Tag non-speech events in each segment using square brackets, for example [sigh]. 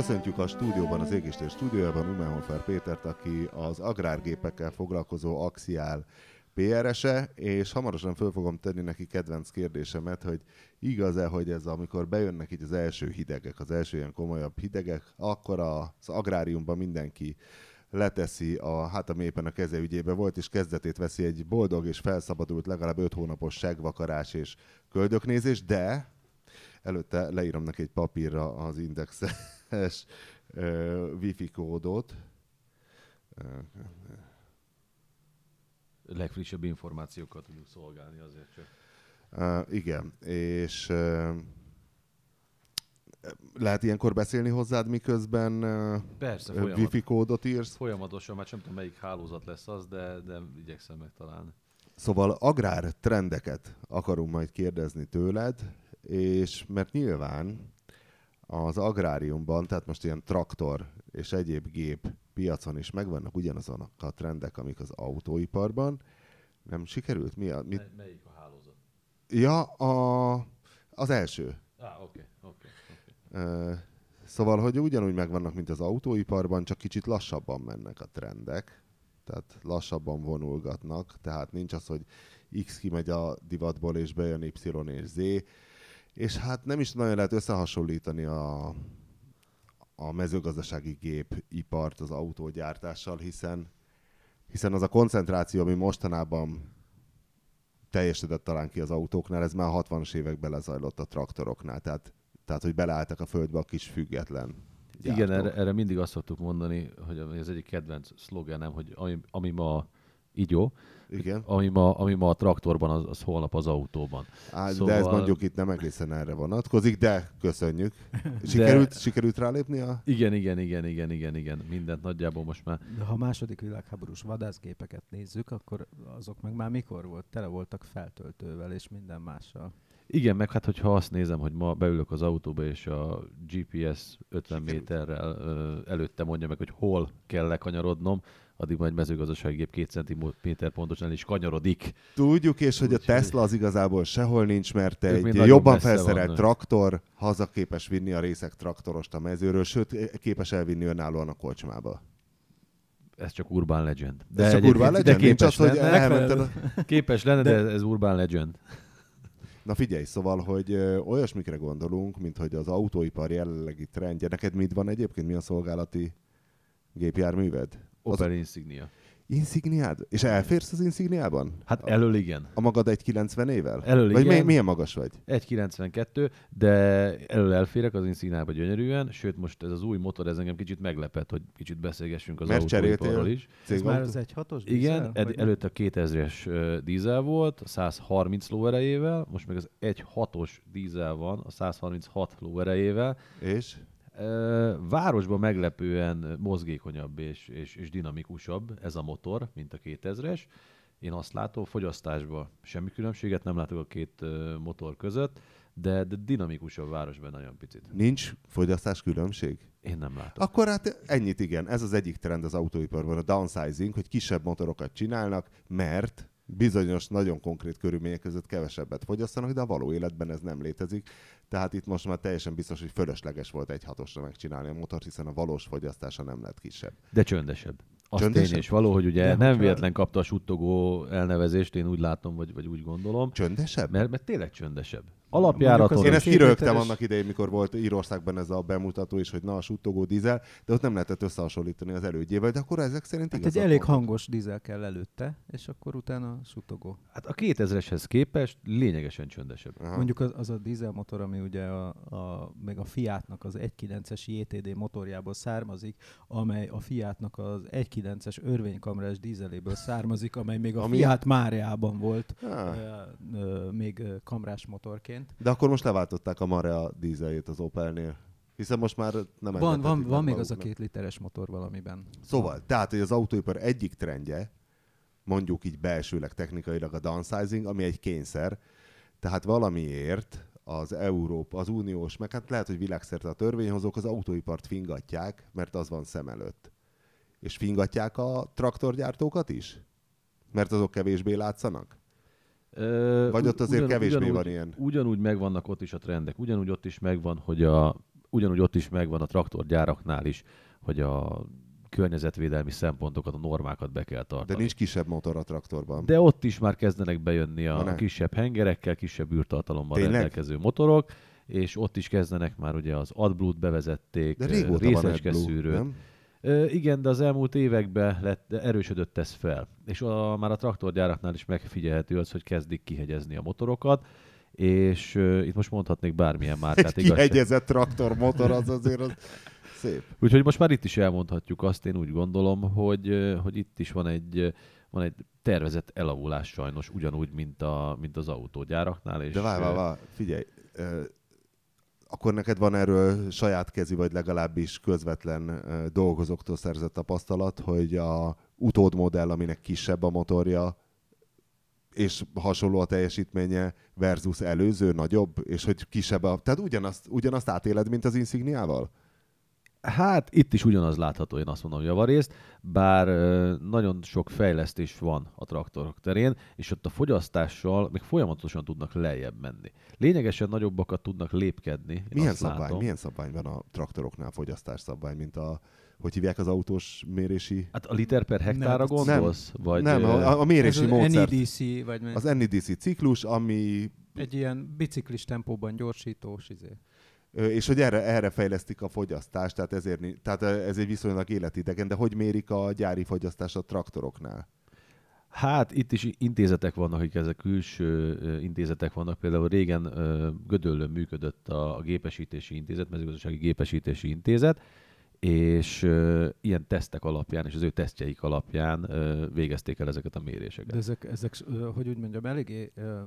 Köszöntjük a stúdióban, az Égisten stúdiójában Umehofer Pétert, aki az agrárgépekkel foglalkozó Axiál PRS-e, és hamarosan föl fogom tenni neki kedvenc kérdésemet, hogy igaz-e, hogy ez amikor bejönnek így az első hidegek, az első ilyen komolyabb hidegek, akkor az agráriumban mindenki leteszi a, hát ami éppen a keze ügyébe volt, és kezdetét veszi egy boldog és felszabadult legalább 5 hónapos segvakarás és köldöknézés, de előtte leírom neki egy papírra az indexes uh, wifi kódot. Legfrissebb információkat tudjuk szolgálni azért csak. Uh, igen, és uh, lehet ilyenkor beszélni hozzád, miközben uh, Persze, folyamat, wifi kódot írsz? Folyamatosan, mert sem tudom melyik hálózat lesz az, de, de igyekszem megtalálni. Szóval agrár trendeket akarunk majd kérdezni tőled, és mert nyilván az agráriumban, tehát most ilyen traktor és egyéb gép piacon is megvannak ugyanazon a trendek, amik az autóiparban. Nem sikerült? Mi a, mit? Melyik a hálózat? Ja, a, az első. Ah, oké, oké. Szóval, hogy ugyanúgy megvannak, mint az autóiparban, csak kicsit lassabban mennek a trendek. Tehát lassabban vonulgatnak, tehát nincs az, hogy X kimegy a divatból, és bejön Y és Z, és hát nem is nagyon lehet összehasonlítani a, a mezőgazdasági gépipart az autógyártással, hiszen, hiszen az a koncentráció, ami mostanában teljesedett talán ki az autóknál, ez már 60-as években lezajlott a traktoroknál, tehát, tehát hogy beleálltak a földbe a kis független gyártók. Igen, erre, erre mindig azt szoktuk mondani, hogy az egyik kedvenc szlogenem, hogy ami, ami ma így jó, igen. Ami ma, ami ma a traktorban, az, az holnap az autóban. Á, szóval... De ez mondjuk itt nem egészen erre vonatkozik, de köszönjük. [laughs] Sikerült, de... sikerült rálépni a... Igen, igen, igen, igen, igen, igen. Mindent nagyjából most már. De ha a második világháborús vadászgépeket nézzük, akkor azok meg már mikor volt? Tele voltak feltöltővel és minden mással. Igen, meg hát hogyha azt nézem, hogy ma beülök az autóba, és a GPS 50 méterrel előtte mondja meg, hogy hol kell lekanyarodnom, addig majd mezőgazdasági gép két centiméter pontosan is kanyarodik. Tudjuk, és hogy a Tesla az igazából sehol nincs, mert egy jobban felszerelt traktor hazaképes vinni a részek traktorost a mezőről, sőt, képes elvinni önállóan a kocsmába. Ez csak urban legend. De ez csak urban legend? De képes nincs az, hogy lenne, Képes lenne, de, de ez urban legend. Na figyelj, szóval, hogy ö, olyasmikre gondolunk, mint hogy az autóipar jelenlegi trendje. Neked mit van egyébként? Mi a szolgálati gépjárműved? Opel Insignia. Insigniád? És elférsz az Insigniában? Hát elől igen. A magad egy 90 ével? Elől Vagy igen. milyen magas vagy? Egy 92, de elől elférek az Insigniába gyönyörűen, sőt most ez az új motor, ez engem kicsit meglepett, hogy kicsit beszélgessünk az Mert autóiparról is. Ez már az egy hatos dízel? Igen, ed- előtte a 2000-es uh, dízel volt, 130 lóerejével, most meg az egy hatos dízel van, a 136 lóerejével. És? Városban meglepően mozgékonyabb és, és, és dinamikusabb ez a motor, mint a 2000-es. Én azt látom, fogyasztásban semmi különbséget nem látok a két motor között, de, de dinamikusabb városban nagyon picit. Nincs fogyasztás különbség? Én nem látom. Akkor hát ennyit igen. Ez az egyik trend az autóiparban, a downsizing, hogy kisebb motorokat csinálnak, mert bizonyos, nagyon konkrét körülmények között kevesebbet fogyasztanak, de a való életben ez nem létezik. Tehát itt most már teljesen biztos, hogy fölösleges volt egy hatosra megcsinálni a motort, hiszen a valós fogyasztása nem lett kisebb. De csöndesebb. Az Csöndesebb? tény és való, hogy ugye nem hogyha- véletlen kapta a suttogó elnevezést, én úgy látom, vagy, vagy úgy gondolom, Csöndesebb? mert, mert tényleg csöndesebb. Alapjáraton Én ezt kirögtem annak idején, mikor volt Írországban ez a bemutató, és hogy na a suttogó dízel, de ott nem lehetett összehasonlítani az elődjével, de akkor ezek szerint Hát egy elég mondtak. hangos dízel kell előtte, és akkor utána sutogó. Hát a 2000-eshez képest lényegesen csöndesebb. Aha. Mondjuk az, az a dízelmotor, ami ugye a, a, még a Fiatnak az 1.9-es JTD motorjából származik, amely a Fiatnak az 1.9-es örvénykamrás dízeléből származik, amely még a Ami- Fiat Máriában volt Ah. ö, ö, még kamrás motorként. De akkor most leváltották a Marea dízeljét az Opelnél. Hiszen most már nem Van, van, van még az a két literes motor valamiben. Szóval, tehát, hogy az autóipar egyik trendje, mondjuk így belsőleg technikailag a downsizing, ami egy kényszer, tehát valamiért az Európa, az uniós, meg hát lehet, hogy világszerte a törvényhozók az autóipart fingatják, mert az van szem előtt. És fingatják a traktorgyártókat is? Mert azok kevésbé látszanak? Vagy ott azért kevésbé ugyanúgy, van ilyen? Ugyanúgy megvannak ott is a trendek, ugyanúgy ott is megvan, hogy a, ugyanúgy ott is megvan a traktorgyáraknál is, hogy a környezetvédelmi szempontokat, a normákat be kell tartani. De nincs kisebb motor a traktorban. De ott is már kezdenek bejönni a ne. kisebb hengerekkel, kisebb űrtartalommal Tényleg? rendelkező motorok, és ott is kezdenek már ugye az AdBlue-t bevezették, részecske szűrőt. nem? Ö, igen, de az elmúlt években lett, erősödött ez fel. És a, már a traktorgyáraknál is megfigyelhető az, hogy kezdik kihegyezni a motorokat, és ö, itt most mondhatnék bármilyen márkát. Egy kihegyezett traktormotor az azért az szép. Úgyhogy most már itt is elmondhatjuk azt, én úgy gondolom, hogy, hogy itt is van egy, van egy tervezett elavulás sajnos, ugyanúgy, mint, a, mint az autógyáraknál. És, De várj, várj, várj, figyelj, akkor neked van erről saját kezi, vagy legalábbis közvetlen dolgozóktól szerzett tapasztalat, hogy a utódmodell, aminek kisebb a motorja, és hasonló a teljesítménye versus előző, nagyobb, és hogy kisebb a... Tehát ugyanazt, ugyanazt átéled, mint az Insigniával? Hát itt is ugyanaz látható, én azt mondom, javarészt, bár nagyon sok fejlesztés van a traktorok terén, és ott a fogyasztással még folyamatosan tudnak lejjebb menni. Lényegesen nagyobbakat tudnak lépkedni. Milyen szabvány, látom. milyen szabvány van a traktoroknál, fogyasztás szabvány, mint a, hogy hívják az autós mérési? Hát a liter per hektára Nem, gondolsz? Vagy, nem, a, a mérési Ez az módszer. NEDC, vagy? Az NEDC ciklus, ami egy ilyen biciklis tempóban gyorsítós izé. És hogy erre, erre fejlesztik a fogyasztást, tehát, ezért, tehát ez egy viszonylag életidegen, de hogy mérik a gyári fogyasztást a traktoroknál? Hát itt is intézetek vannak, akik ezek külső intézetek vannak. Például régen Gödöllön működött a, a gépesítési intézet, mezőgazdasági gépesítési intézet, és ö, ilyen tesztek alapján, és az ő tesztjeik alapján ö, végezték el ezeket a méréseket. De ezek, ezek, ö, hogy úgy mondjam, eléggé ö,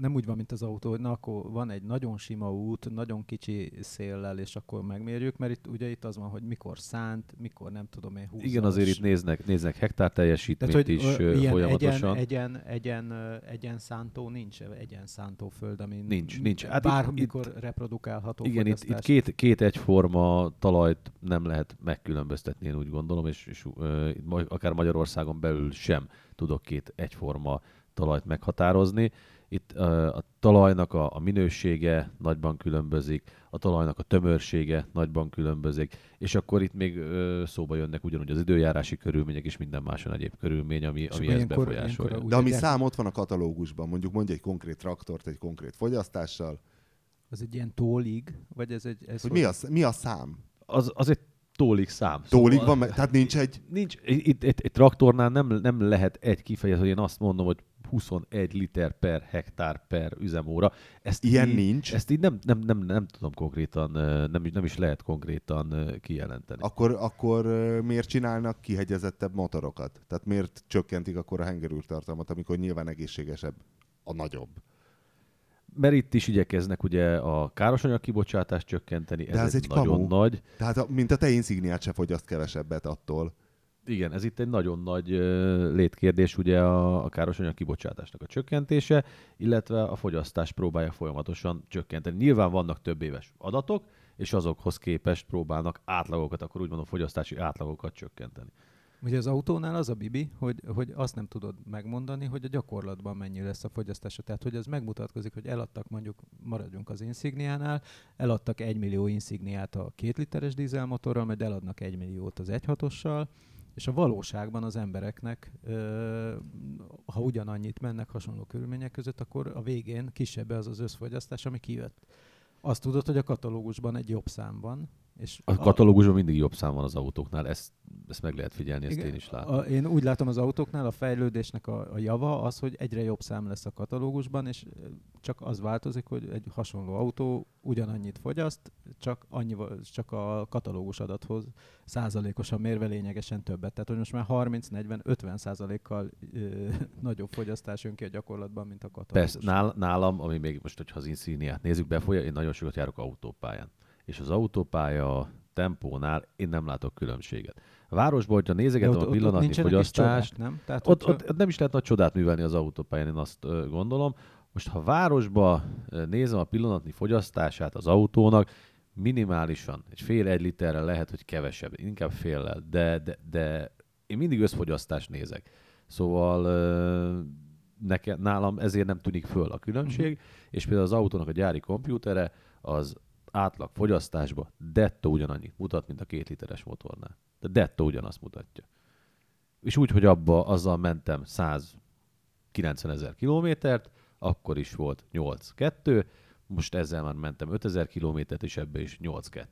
nem úgy van, mint az autó, hogy na akkor van egy nagyon sima út, nagyon kicsi széllel, és akkor megmérjük, mert itt ugye itt az van, hogy mikor szánt, mikor nem tudom én húzza. Igen, azért itt néznek, néznek hektár teljesítményt tehát, hogy is ö, ilyen folyamatosan. egyen, egyen, egyen, egyen szántó nincs, egyen szántó föld, ami Nincs, nincs. Hát itt- bármikor reprodukálható Igen, itt, itt két, két egyforma talajt nem lehet megkülönböztetni, én úgy gondolom, és, és akár Magyarországon belül sem tudok két egyforma talajt meghatározni. Itt a talajnak a, a minősége nagyban különbözik, a talajnak a tömörsége nagyban különbözik, és akkor itt még szóba jönnek ugyanúgy az időjárási körülmények és minden máson egyéb körülmény, ami, És ami ezt ilyenkor- befolyásolja. ilyenkor De ami gyár- szám ott van a katalógusban, mondjuk mondj egy konkrét traktort egy konkrét fogyasztással, Az egy ilyen tólig, vagy ez egy... Ez hogy mi a, mi a szám? Az, az egy tólig szám. Tólig Szóval- van, meg, tehát nincs egy... Nincs, itt egy, egy traktornál nem, nem lehet egy kifejező, hogy én azt mondom, hogy 21 liter per hektár per üzemóra. Ezt Ilyen így, nincs? Ezt így nem, nem, nem, nem tudom konkrétan, nem, is- nem is lehet konkrétan kijelenteni. Akkor, akkor miért csinálnak kihegyezettebb motorokat? Tehát miért csökkentik akkor a hengerűrtartalmat, amikor nyilván egészségesebb a nagyobb? Mert itt is igyekeznek ugye a károsanyag kibocsátást csökkenteni, De ez, ez egy, egy nagyon kamu. nagy. Tehát a, mint a te insigniát se fogyaszt kevesebbet attól. Igen, ez itt egy nagyon nagy létkérdés, ugye a, a károsanyag kibocsátásnak a csökkentése, illetve a fogyasztás próbálja folyamatosan csökkenteni. Nyilván vannak több éves adatok, és azokhoz képest próbálnak átlagokat, akkor úgy mondom, fogyasztási átlagokat csökkenteni. Ugye az autónál az a bibi, hogy, hogy azt nem tudod megmondani, hogy a gyakorlatban mennyi lesz a fogyasztása. Tehát, hogy ez megmutatkozik, hogy eladtak mondjuk, maradjunk az Insigniánál, eladtak egy millió Insigniát a két literes dízelmotorral, majd eladnak egy milliót az 1.6-ossal, és a valóságban az embereknek, ha ugyanannyit mennek hasonló körülmények között, akkor a végén kisebb az az összfogyasztás, ami kijött. Azt tudod, hogy a katalógusban egy jobb szám van, és A katalógusban mindig jobb szám van az autóknál, ezt, ezt meg lehet figyelni, ezt én is látom. A, én úgy látom az autóknál a fejlődésnek a, a java az, hogy egyre jobb szám lesz a katalógusban, és csak az változik, hogy egy hasonló autó ugyanannyit fogyaszt, csak, annyival, csak a katalógus adathoz százalékosan mérve lényegesen többet. Tehát, hogy most már 30-40-50 százalékkal ö, [laughs] nagyobb fogyasztás jön ki a gyakorlatban, mint a katalógus. Persze, nál, nálam, ami még most, hogyha az Insigniát nézzük, befolyja, én nagyon sokat járok autópályán. És az autópálya tempónál én nem látok különbséget. A városban, hogyha nézegetem ott- a ott- ott pillanatnyi is fogyasztást, csodák, nem? Tehát, ott, ott, ott nem is lehet nagy csodát művelni az autópályán, én azt gondolom. Most ha városba nézem a pillanatnyi fogyasztását az autónak, minimálisan, egy fél egy literrel lehet, hogy kevesebb, inkább féllel, de, de, de én mindig összfogyasztást nézek. Szóval ö, neke, nálam ezért nem tűnik föl a különbség, uh-huh. és például az autónak a gyári kompjútere az átlag fogyasztásba dettó ugyanannyit mutat, mint a két literes motornál. De dettó ugyanazt mutatja. És úgy, hogy abba azzal mentem 190 ezer kilométert, akkor is volt 8-2, most ezzel már mentem 5000 kilométert, és ebbe is 8-2.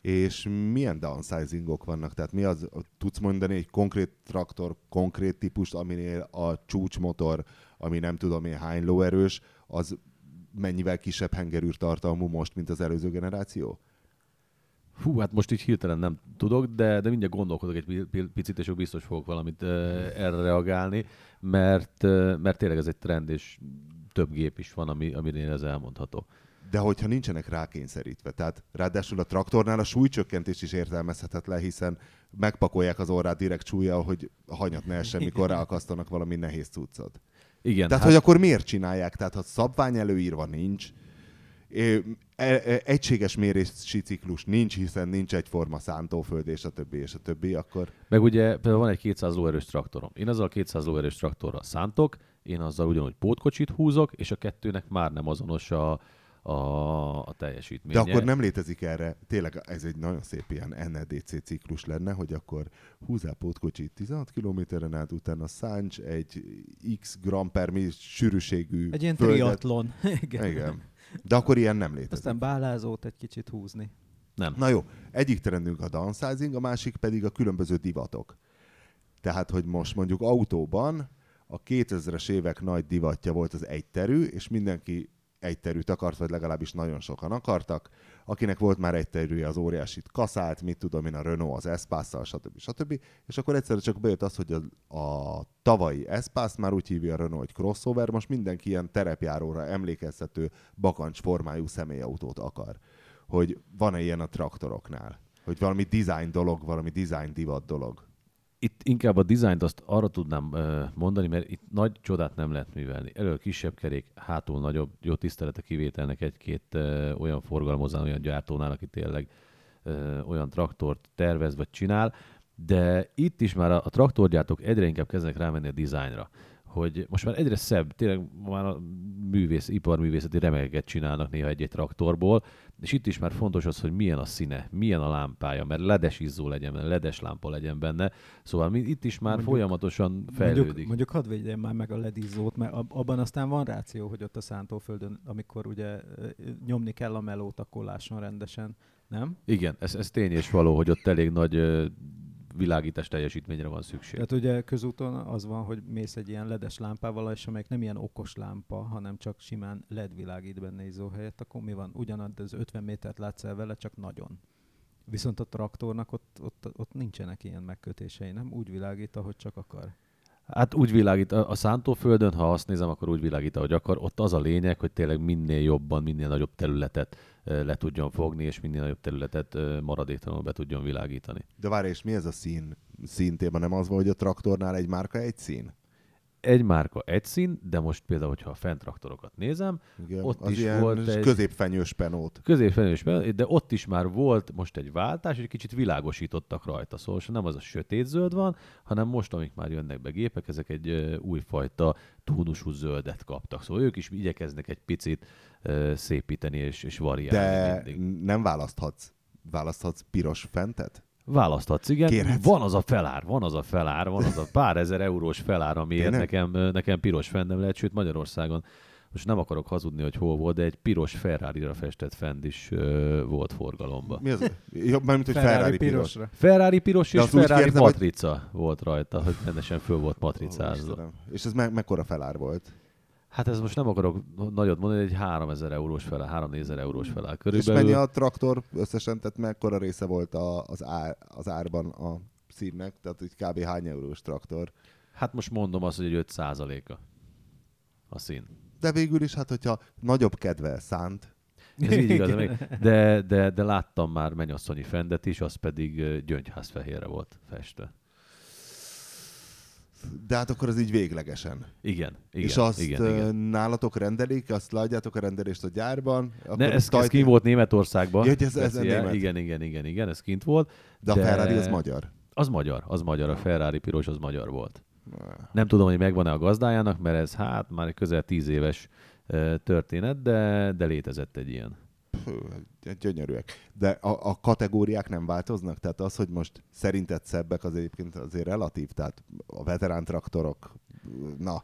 És milyen downsizingok vannak? Tehát mi az, tudsz mondani egy konkrét traktor, konkrét típust, aminél a csúcsmotor, ami nem tudom én hány lóerős, az mennyivel kisebb hengerűr tartalmú most, mint az előző generáció? Hú, hát most így hirtelen nem tudok, de, de mindjárt gondolkodok egy pi- pi- picit, és biztos fogok valamit uh, erre reagálni, mert, uh, mert tényleg ez egy trend, és több gép is van, ami, aminél ez elmondható. De hogyha nincsenek rákényszerítve, tehát ráadásul a traktornál a súlycsökkentés is értelmezhetetlen, hiszen megpakolják az orrát direkt súlyjal, hogy a hanyat ne essen, mikor [laughs] ráakasztanak valami nehéz cuccot. Igen, Tehát, hát... hogy akkor miért csinálják? Tehát, ha szabvány előírva nincs, e- e- egységes mérési ciklus nincs, hiszen nincs egyforma szántóföld, és a többi, és a többi, akkor Meg ugye például van egy 200 lóerős traktorom. Én azzal a 200 lóerős traktorral szántok, én azzal ugyanúgy pótkocsit húzok, és a kettőnek már nem azonos a, a, a teljesítménye. De akkor nem létezik erre, tényleg ez egy nagyon szép ilyen NEDC ciklus lenne, hogy akkor húzzál pótkocsit 16 kilométeren át, utána szánts egy x gram per mi sűrűségű Egy ilyen földet. triatlon. [laughs] Igen. Igen. De akkor ilyen nem létezik. Aztán bálázót egy kicsit húzni. Nem. Na jó, egyik trendünk a downsizing, a másik pedig a különböző divatok. Tehát, hogy most mondjuk autóban a 2000-es évek nagy divatja volt az egyterű, és mindenki egyterűt akart, vagy legalábbis nagyon sokan akartak. Akinek volt már egyterűje, az óriásit kaszált, mit tudom én, a Renault az Espace-szal, stb. stb. És akkor egyszerűen csak bejött az, hogy a, a tavalyi Espace már úgy hívja a Renault, hogy crossover, most mindenki ilyen terepjáróra emlékeztető bakancs formájú személyautót akar. Hogy van-e ilyen a traktoroknál? Hogy valami design dolog, valami design divat dolog. Itt inkább a dizájnt azt arra tudnám mondani, mert itt nagy csodát nem lehet művelni. Elől kisebb kerék, hátul nagyobb, jó tisztelete kivételnek egy-két olyan forgalmazán, olyan gyártónál, aki tényleg olyan traktort tervez vagy csinál, de itt is már a, a traktorgyártók egyre inkább kezdenek rámenni a dizájnra hogy most már egyre szebb, tényleg már a művész, iparművészeti remegeket csinálnak néha egy-egy traktorból, és itt is már fontos az, hogy milyen a színe, milyen a lámpája, mert ledes izzó legyen benne, ledes lámpa legyen benne, szóval itt is már Mondjuk- folyamatosan fejlődik. Mondjuk, mondjuk hadd védjem már meg a ledízzót, mert ab- abban aztán van ráció, hogy ott a szántóföldön, amikor ugye nyomni kell a melót, akkor lásson rendesen, nem? Igen, ez, ez tény és való, hogy ott elég nagy világítás teljesítményre van szükség. Tehát ugye közúton az van, hogy mész egy ilyen ledes lámpával, és amelyik nem ilyen okos lámpa, hanem csak simán LED világít benne izzó helyett, akkor mi van? Ugyanaz az 50 métert látsz el vele, csak nagyon. Viszont a traktornak ott, ott, ott nincsenek ilyen megkötései, nem? Úgy világít, ahogy csak akar. Hát úgy világít, a szántóföldön, ha azt nézem, akkor úgy világít, ahogy akar. Ott az a lényeg, hogy tényleg minél jobban, minél nagyobb területet le tudjon fogni, és minél nagyobb területet maradéktalanul be tudjon világítani. De várj, és mi ez a szín? Színtéma nem az van, hogy a traktornál egy márka egy szín? Egy márka egy szín, de most például, hogyha a fenntraktorokat nézem, Igen, Ott az is ilyen volt egy- középfenyős penót. középfelős, de ott is már volt most egy váltás, egy kicsit világosítottak rajta. Szóval nem az a sötét zöld van, hanem most, amik már jönnek be gépek, ezek egy újfajta tónusú zöldet kaptak. Szóval ők is igyekeznek egy picit szépíteni és, és variálni De mindig. nem választhatsz, választhatsz piros fentet? Választhatsz, igen. Kérhetsz. Van az a felár, van az a felár, van az a pár ezer eurós felár, amiért nekem, nekem piros fendem lehet, sőt Magyarországon, most nem akarok hazudni, hogy hol volt, de egy piros Ferrari-ra festett fend is ö, volt forgalomba. Mi az? Jobb, mármint, hogy Ferrari, Ferrari piros. pirosra. Ferrari piros és Ferrari hogy- matrica volt rajta, hogy rendesen föl volt matricázva. Istenem. És ez me- mekkora felár volt? Hát ez most nem akarok nagyot mondani, egy 3000 eurós felár, 3000 eurós És körülbelül. mennyi a traktor összesen, tehát mekkora része volt a, az, ár, az árban a színnek? Tehát hogy kb. hány eurós traktor? Hát most mondom azt, hogy egy 5 a a szín. De végül is, hát hogyha nagyobb kedvel szánt, Ez így igaz, [laughs] még- de, de, de láttam már mennyasszonyi fendet is, az pedig gyöngyházfehérre volt festve. De hát akkor az így véglegesen. Igen, igen, és azt igen, igen. nálatok rendelik, azt leadjátok a rendelést a gyárban. Akkor Ne, ez, ez tajt- kint volt Németországban. Ja, ez- ez speciál. német. Igen, igen, igen, igen, ez kint volt. De a Ferrari az magyar. Az magyar, az magyar, a Ferrari piros az magyar volt. Nem tudom, hogy megvan-e a gazdájának, mert ez hát már közel tíz éves történet, de, de létezett egy ilyen. Gyönyörűek. De a, a kategóriák nem változnak? Tehát az, hogy most szerinted szebbek, az egyébként azért relatív. Tehát a veterán traktorok, na,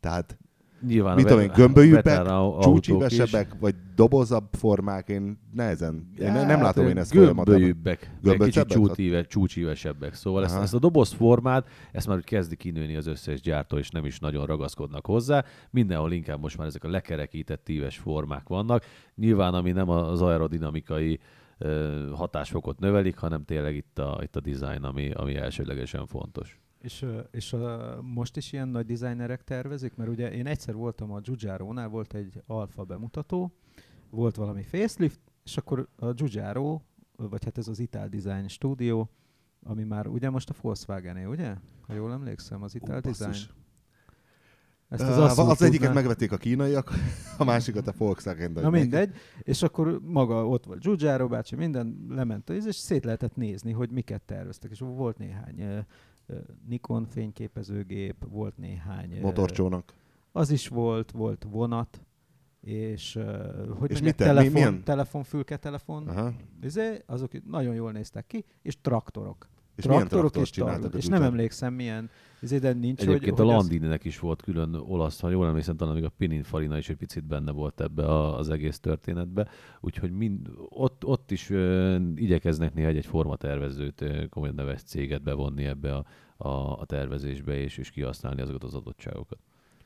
tehát Nyilván mit tudom én, gömbölyűbbek, csúcsívesebbek, vagy dobozabb formák, én nehezen, én ne, nem Hát, látom én ezt. Gömbölyűbbek, kicsit Gömbölyűbbek? csútíve, csúcsívesebbek. Szóval ezt, Aha. ezt, a doboz formát, ezt már úgy kezdi kinőni az összes gyártó, és nem is nagyon ragaszkodnak hozzá. Mindenhol inkább most már ezek a lekerekített tíves formák vannak. Nyilván, ami nem az aerodinamikai hatásfokot növelik, hanem tényleg itt a, itt a design, ami, ami elsődlegesen fontos. És, és ö, most is ilyen nagy designerek tervezik? Mert ugye én egyszer voltam a Giugiaro-nál, volt egy alfa bemutató, volt valami facelift, és akkor a Giugiaro, vagy hát ez az Ital Design stúdió, ami már ugye most a volkswagen ugye? Ha jól emlékszem, az Ital Ú, Design. basszus. Ezt az, az, asszony az egyiket tudná. megvették a kínaiak, a másikat a Volkswagen. Na mindegy, és akkor maga ott volt Giugiaro bácsi, minden lement, és szét lehetett nézni, hogy miket terveztek, és volt néhány Nikon fényképezőgép, volt néhány... Motorcsónak. Az is volt, volt vonat, és hogy És mit te- mi- telefon, milyen? telefon, fülke telefon, Aha. izé, azok nagyon jól néztek ki, és traktorok. És traktorok és tarlók. És nem emlékszem milyen, de nincs, Egyébként hogy, a hogy az- Landininek is volt külön olasz, ha jól emlékszem, talán még a Pininfarina is egy picit benne volt ebbe a, az egész történetbe. Úgyhogy mind, ott, ott is ö, igyekeznek néha egy formatervezőt, ö, komolyan neves céget bevonni ebbe a, a, a tervezésbe, és, és kihasználni azokat az adottságokat.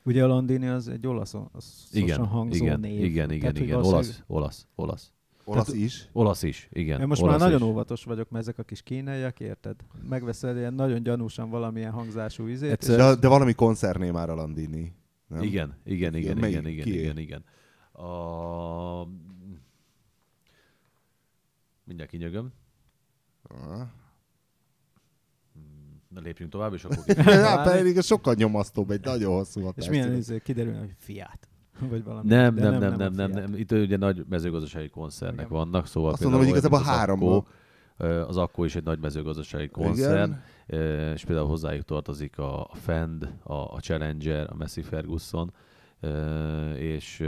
Ugye a Landini az egy olasz, az Igen, hangzó igen, név. igen, igen, Tehát, igen. Olasz, olasz, olasz. Olasz Tehát- is. Olasz is, igen. Én most olasz már nagyon is. óvatos vagyok, mert ezek a kis kínaiak, érted? Megveszel ilyen nagyon gyanúsan valamilyen hangzású izét, Egyszer- De, de valami koncerné már a Landini. Nem? Igen, igen, igen, Melyik? igen, igen, igen, igen. A... Mindjárt kinyögöm. Aha. Na lépjünk tovább, és akkor [laughs] Hát pedig sokkal nyomasztóbb, egy nagyon hosszú hatás. és milyen izé, kiderül, hogy fiát. [laughs] Vagy valami. nem, nem, nem, nem, nem, nem, Itt ugye nagy mezőgazdasági koncernek Igen. vannak, szóval Azt mondom, hogy például igazából háromból. Az Akko, az Akko is egy nagy mezőgazdasági koncern, Igen. és például hozzájuk tartozik a a Fend, a, Challenger, a Massey Ferguson, és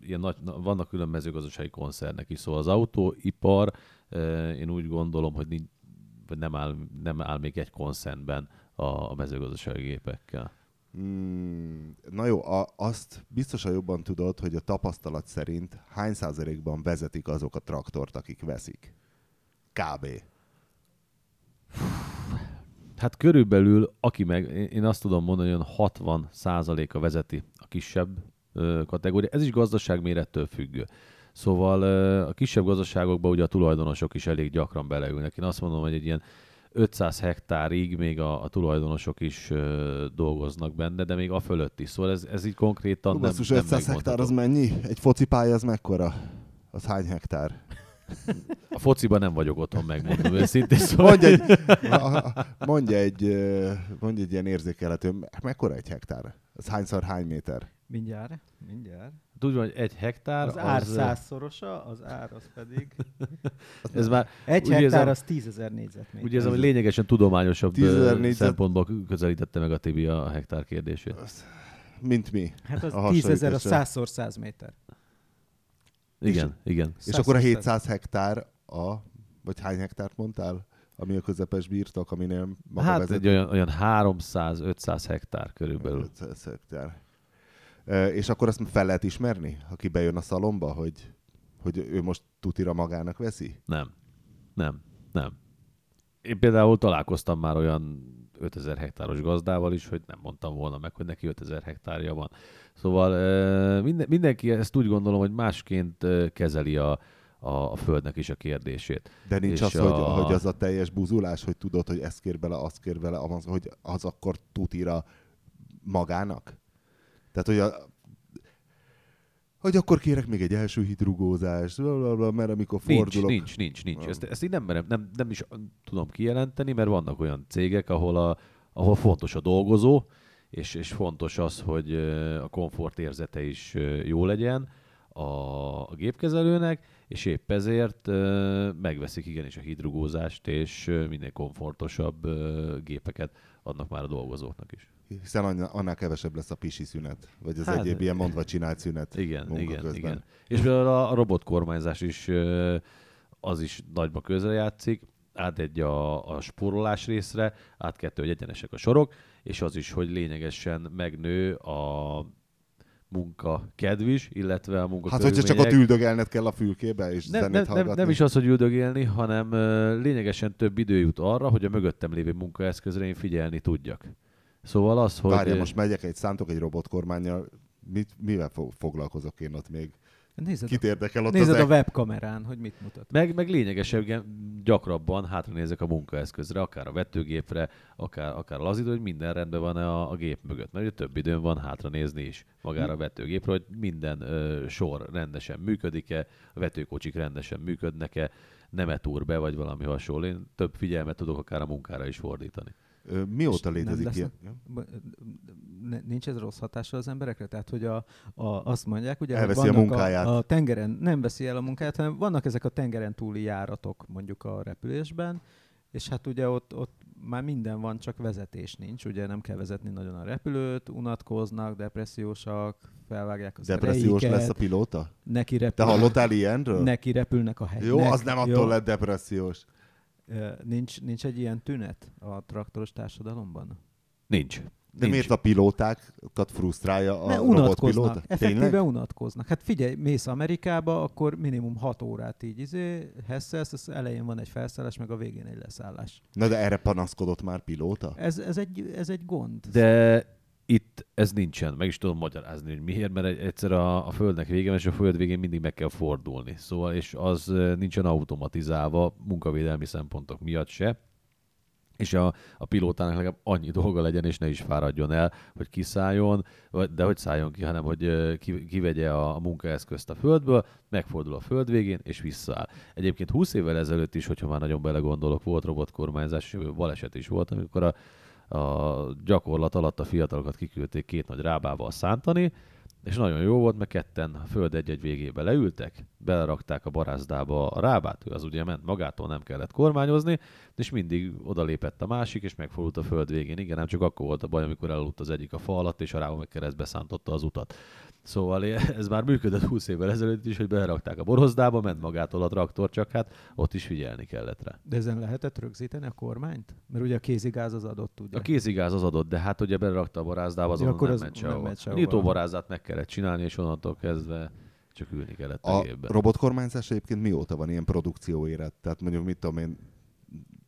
ilyen nagy, na- vannak külön mezőgazdasági koncernek is, szóval az autóipar, én úgy gondolom, hogy nincs, nem áll, nem áll még egy koncernben a, a mezőgazdasági gépekkel. Mm, na jó, a, azt biztosan jobban tudod, hogy a tapasztalat szerint hány százalékban vezetik azok a traktort, akik veszik? Kb. Hát körülbelül, aki meg, én- azt tudom mondani, hogy olyan 60 a vezeti a kisebb ö, kategória. Ez is gazdaságmérettől függő. Szóval ö, a kisebb gazdaságokban ugye a tulajdonosok is elég gyakran beleülnek. Én azt mondom, hogy egy ilyen 500 hektárig még a, a tulajdonosok is ö, dolgoznak benne, de még a fölött is. Szóval ez, ez így konkrétan Hú, nem, basszus, nem 500 hektár az mennyi? Egy focipálya az mekkora? Az hány hektár? A fociban nem vagyok otthon, megmondom őszintén. Szóval Mondj egy, mondj egy, mondj egy ilyen érzékelhető, mekkora egy hektár? Az hányszor hány méter? Mindjárt, mindjárt. Tudja, hogy egy hektár Az ár az, százszorosa, az ár az pedig... [laughs] ez már Egy Úgy hektár érzem- az tízezer négyzetméter. Ugye ez a lényegesen tudományosabb 10 000 ö, négyzet- szempontból közelítette meg a Tibi a hektár kérdését. Mint mi? Hát az a tízezer, hasonlításra. százszor száz méter. Igen, igen. És akkor a Százszor 700 hektár a, vagy hány hektárt mondtál? ami a közepes birtok, aminél maga Hát vezet... egy olyan, olyan 300-500 hektár körülbelül. 500 hektár. És akkor azt fel lehet ismerni, aki bejön a szalomba, hogy, hogy ő most tutira magának veszi? Nem. Nem. Nem. Én például találkoztam már olyan 5000 hektáros gazdával is, hogy nem mondtam volna meg, hogy neki 5000 hektárja van. Szóval minden, mindenki ezt úgy gondolom, hogy másként kezeli a, a, a földnek is a kérdését. De nincs És az, a- hogy, hogy az a teljes buzulás, hogy tudod, hogy ezt kér bele, azt kér bele, az, hogy az akkor tutira magának? Tehát, hogy a, hogy akkor kérek még egy első hidrugózást, blablabla, mert amikor Nincs, fordulok... nincs, nincs, nincs. Ezt, ezt így nem, merem, nem, nem is tudom kijelenteni, mert vannak olyan cégek, ahol, a, ahol fontos a dolgozó, és, és fontos az, hogy a komfort érzete is jó legyen a, a gépkezelőnek, és épp ezért megveszik igenis a hidrugózást, és minél komfortosabb gépeket adnak már a dolgozóknak is. Hiszen annál, kevesebb lesz a pisi szünet, vagy az Hát, egyéb ilyen mondva csinált szünet Igen, igen, közben. igen. És a, robotkormányzás is, az is nagyba közrejátszik, át egy a, a spórolás részre, át kettő, hogy egyenesek a sorok, és az is, hogy lényegesen megnő a munka kedv is, illetve a munka Hát, hogyha csak ott üldögelned kell a fülkébe, és nem, zenét nem, nem, nem is az, hogy üldögélni, hanem lényegesen több idő jut arra, hogy a mögöttem lévő munkaeszközre én figyelni tudjak. Szóval az, hogy... Várja, most megyek egy szántok egy robotkormányjal, mit, mivel fo- foglalkozok én ott még? Nézed, Kit érdekel ott nézed az a ek- webkamerán, hogy mit mutat. Meg, meg lényegesen gyakrabban hátranézek a munkaeszközre, akár a vetőgépre, akár, akár a lazító, hogy minden rendben van a, a gép mögött. Mert ugye több időm van hátra nézni is magára a vetőgépre, hogy minden ö, sor rendesen működik-e, a vetőkocsik rendesen működnek-e, nem etúr be, vagy valami hasonló. Én több figyelmet tudok akár a munkára is fordítani. Mióta létezik ilyen? Nincs ez rossz hatással az emberekre? Tehát, hogy a, a, azt mondják, ugye, hogy Elveszi a munkáját. A, a tengeren, nem veszi el a munkáját, hanem vannak ezek a tengeren túli járatok mondjuk a repülésben, és hát ugye ott, ott már minden van, csak vezetés nincs, ugye nem kell vezetni nagyon a repülőt, unatkoznak, depressziósak, felvágják az Depressziós ereiket, lesz a pilóta? neki Te repülnek, hallottál ilyenről? neki repülnek a hegynek. Jó, az nem attól Jó? lett depressziós. Nincs, nincs egy ilyen tünet a traktoros társadalomban? Nincs. De Nincs. miért a pilótákat frusztrálja a Mert robotpilóta? unatkoznak. Effektíve unatkoznak. Hát figyelj, mész Amerikába, akkor minimum 6 órát így izé, hesszelsz, az elején van egy felszállás, meg a végén egy leszállás. Na de erre panaszkodott már pilóta? Ez, ez, egy, ez egy gond. De itt ez nincsen. Meg is tudom magyarázni, hogy miért, mert egy- egyszer a, a Földnek vége, és a Föld végén mindig meg kell fordulni. Szóval, és az nincsen automatizálva munkavédelmi szempontok miatt se. És a, a pilótának legalább annyi dolga legyen, és ne is fáradjon el, hogy kiszálljon, vagy, de hogy szálljon ki, hanem hogy ki, kivegye a, a munkaeszközt a földből, megfordul a föld végén, és visszaáll. Egyébként 20 évvel ezelőtt is, hogyha már nagyon belegondolok, volt robotkormányzás, baleset is volt, amikor a, a gyakorlat alatt a fiatalokat kiküldték két nagy rábával szántani, és nagyon jó volt, mert ketten a föld egy-egy végébe leültek, belerakták a barázdába a rábát, ő az ugye ment magától, nem kellett kormányozni, és mindig odalépett a másik, és megfordult a föld végén. Igen, nem csak akkor volt a baj, amikor elaludt az egyik a fa alatt, és a rába meg keresztbe szántotta az utat. Szóval ez már működött 20 évvel ezelőtt is, hogy belerakták a borozdába, ment magától a traktor, csak hát ott is figyelni kellett rá. De ezen lehetett rögzíteni a kormányt? Mert ugye a kézigáz az adott, ugye? A kézigáz az adott, de hát ugye belerakta a barázdába, azon akkor nem az ment nem sehova. ment A sehova. nyitóbarázdát meg kellett csinálni, és onnantól kezdve csak ülni kellett a, A gépben. robotkormányzás egyébként mióta van ilyen produkcióélet? Tehát mondjuk, mit tudom én,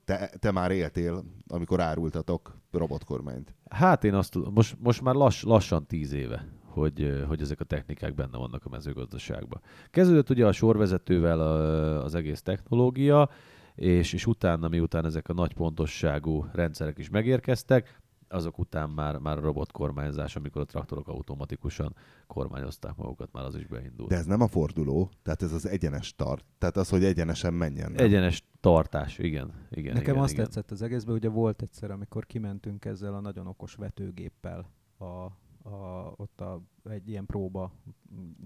te, te már éltél, amikor árultatok robotkormányt. Hát én azt tudom, most, most már lass, lassan tíz éve, hogy, hogy ezek a technikák benne vannak a mezőgazdaságban. Kezdődött ugye a sorvezetővel a, az egész technológia, és, és utána, miután ezek a nagy pontosságú rendszerek is megérkeztek, azok után már, már a robotkormányzás, amikor a traktorok automatikusan kormányozták magukat, már az is beindult. De ez nem a forduló, tehát ez az egyenes tart. Tehát az, hogy egyenesen menjen. nem? Egyenes tartás, igen. igen Nekem igen, azt igen. tetszett az egészben, ugye volt egyszer, amikor kimentünk ezzel a nagyon okos vetőgéppel a, a, ott a, egy ilyen próba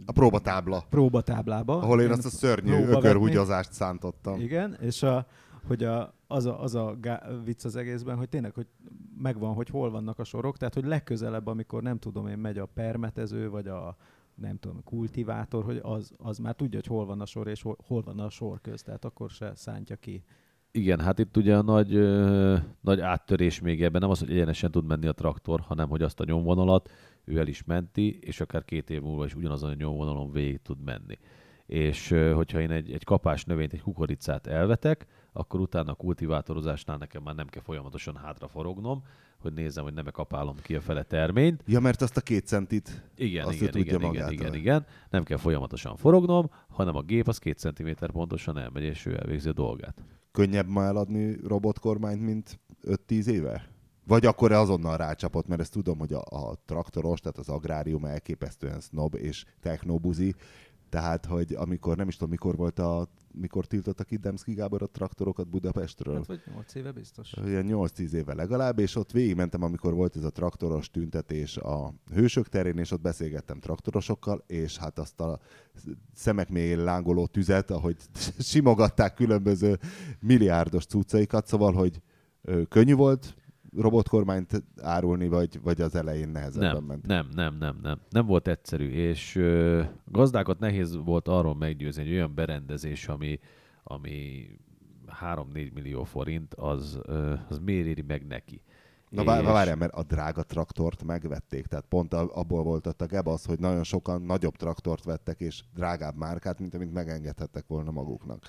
A próbatábla, próbatáblába. ahol én Igen, azt a szörnyű ökörhúgyozást szántottam. Igen, és a, hogy a, az a, az a gá, vicc az egészben, hogy tényleg, hogy megvan, hogy hol vannak a sorok, tehát hogy legközelebb, amikor nem tudom én, megy a permetező, vagy a nem tudom, kultivátor, hogy az, az már tudja, hogy hol van a sor, és hol, hol van a sor köz, tehát akkor se szántja ki Igen, hát itt ugye a nagy, ö, nagy áttörés még ebben nem az, hogy egyenesen tud menni a traktor, hanem hogy azt a nyomvonalat ő el is menti, és akár két év múlva is ugyanazon a nyomvonalon végig tud menni. És ö, hogyha én egy, egy kapás növényt, egy kukoricát elvetek, akkor utána a kultivátorozásnál nekem már nem kell folyamatosan hátraforognom, hogy nézzem, hogy nem kapálom ki a fele terményt. Ja, mert azt a két centit Igen, azt igen, tudja igen, igen, magától. igen, igen. Nem kell folyamatosan forognom, hanem a gép az két centiméter pontosan elmegy, és ő elvégzi a dolgát. Könnyebb ma eladni robotkormányt, mint 5-10 éve? Vagy akkor azonnal rácsapott, mert ezt tudom, hogy a, a traktoros, tehát az agrárium elképesztően snob és technobuzi, tehát, hogy amikor, nem is tudom, mikor volt a, mikor tiltottak itt Demszki Gábor a traktorokat Budapestről. Hát vagy 8 éve biztos. Ilyen 8-10 éve legalább, és ott végigmentem, amikor volt ez a traktoros tüntetés a Hősök terén, és ott beszélgettem traktorosokkal, és hát azt a szemek mély lángoló tüzet, ahogy [laughs] simogatták különböző milliárdos cuccaikat, szóval, hogy könnyű volt robotkormányt árulni, vagy, vagy az elején nehezebben Nem, ment. nem, nem, nem, nem. Nem volt egyszerű, és ö, gazdákat nehéz volt arról meggyőzni, hogy olyan berendezés, ami, ami 3-4 millió forint, az, ö, az miért éri meg neki. Na És- várjál, mert a drága traktort megvették, tehát pont abból volt a geb az, hogy nagyon sokan nagyobb traktort vettek, és drágább márkát, mint amit megengedhettek volna maguknak.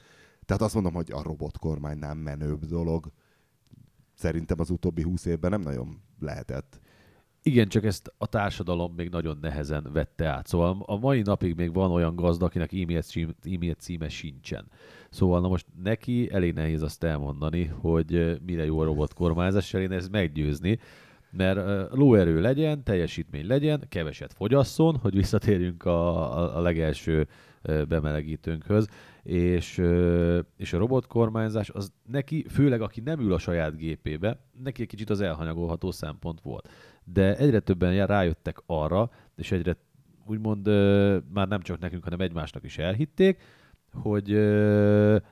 Tehát azt mondom, hogy a robotkormány nem menőbb dolog. Szerintem az utóbbi húsz évben nem nagyon lehetett. Igen, csak ezt a társadalom még nagyon nehezen vette át. Szóval a mai napig még van olyan gazda, akinek e-mail, cím, e-mail címe sincsen. Szóval na most neki elég nehéz azt elmondani, hogy mire jó a robotkormányzás, én ezt meggyőzni, mert lóerő legyen, teljesítmény legyen, keveset fogyasszon, hogy visszatérjünk a, a, a legelső bemelegítőnkhöz, és, és a robotkormányzás az neki, főleg aki nem ül a saját gépébe, neki egy kicsit az elhanyagolható szempont volt. De egyre többen rájöttek arra, és egyre úgymond már nem csak nekünk, hanem egymásnak is elhitték, hogy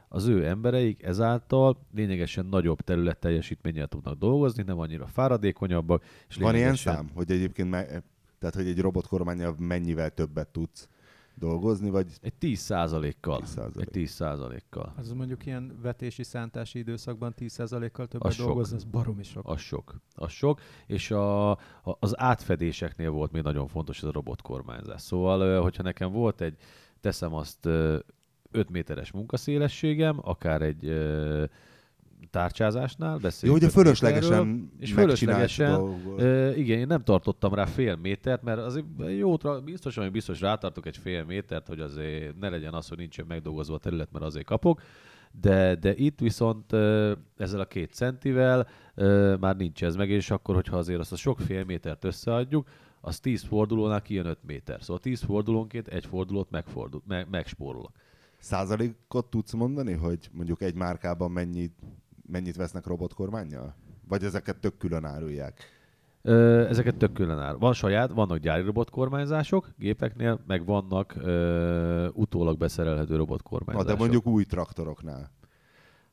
az ő embereik ezáltal lényegesen nagyobb terület teljesítménnyel tudnak dolgozni, nem annyira fáradékonyabbak. És Van ilyen lényegesen- szám, hogy egyébként me- tehát, hogy egy robotkormányjal mennyivel többet tudsz dolgozni, vagy Egy 10 százalékkal. 10%. Egy 10 százalékkal. Az mondjuk ilyen vetési szántási időszakban 10%-kal többet Az sok. dolgoz, az baromi sok. Az sok. Az sok. És a, a, az átfedéseknél volt még nagyon fontos ez a robotkormányzás. Szóval, hogyha nekem volt egy, teszem azt, 5 méteres munkaszélességem, akár egy tárcsázásnál, jó, beszéljünk hogy a fölöslegesen és fölöslegesen, dolgok. Ö, igen, én nem tartottam rá fél métert, mert azért jó, biztos, hogy biztos rátartok egy fél métert, hogy azért ne legyen az, hogy nincsen megdolgozva a terület, mert azért kapok. De, de itt viszont ezzel a két centivel már nincs ez meg, és akkor, hogyha azért azt a sok fél métert összeadjuk, az 10 fordulónál kijön 5 méter. Szóval 10 fordulónként egy fordulót megfordul, me, megspórolok. Százalékot tudsz mondani, hogy mondjuk egy márkában mennyit, mennyit vesznek robotkormányjal? Vagy ezeket tök külön árulják? Ö, ezeket tök külön áll. Van saját, vannak gyári robotkormányzások gépeknél, meg vannak ö, utólag beszerelhető Na, robotkormányzások. de mondjuk új traktoroknál.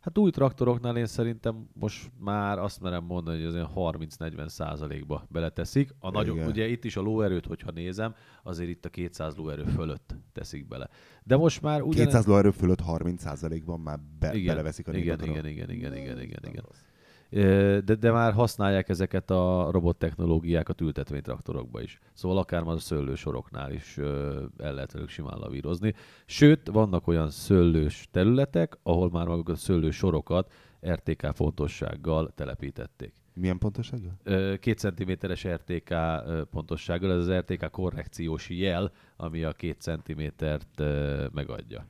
Hát új traktoroknál én szerintem most már azt merem mondani, hogy az olyan 30-40 százalékba beleteszik. A Igen. ugye itt is a lóerőt, hogyha nézem, azért itt a 200 lóerő fölött teszik bele. De most már ugyan... 200 lóerő fölött 30%-ban már be, igen, beleveszik a igen, igen, igen, igen, igen, igen, igen. De, de már használják ezeket a robottechnológiákat ültetvénytraktorokba is. Szóval akár már a szőlősoroknál is el lehet velük simán lavírozni. Sőt, vannak olyan szőlős területek, ahol már magukat a szőlősorokat RTK fontossággal telepítették. Milyen pontosággal? Ö, Két centiméteres RTK pontossággal, ez az RTK korrekciós jel, ami a két centimétert megadja.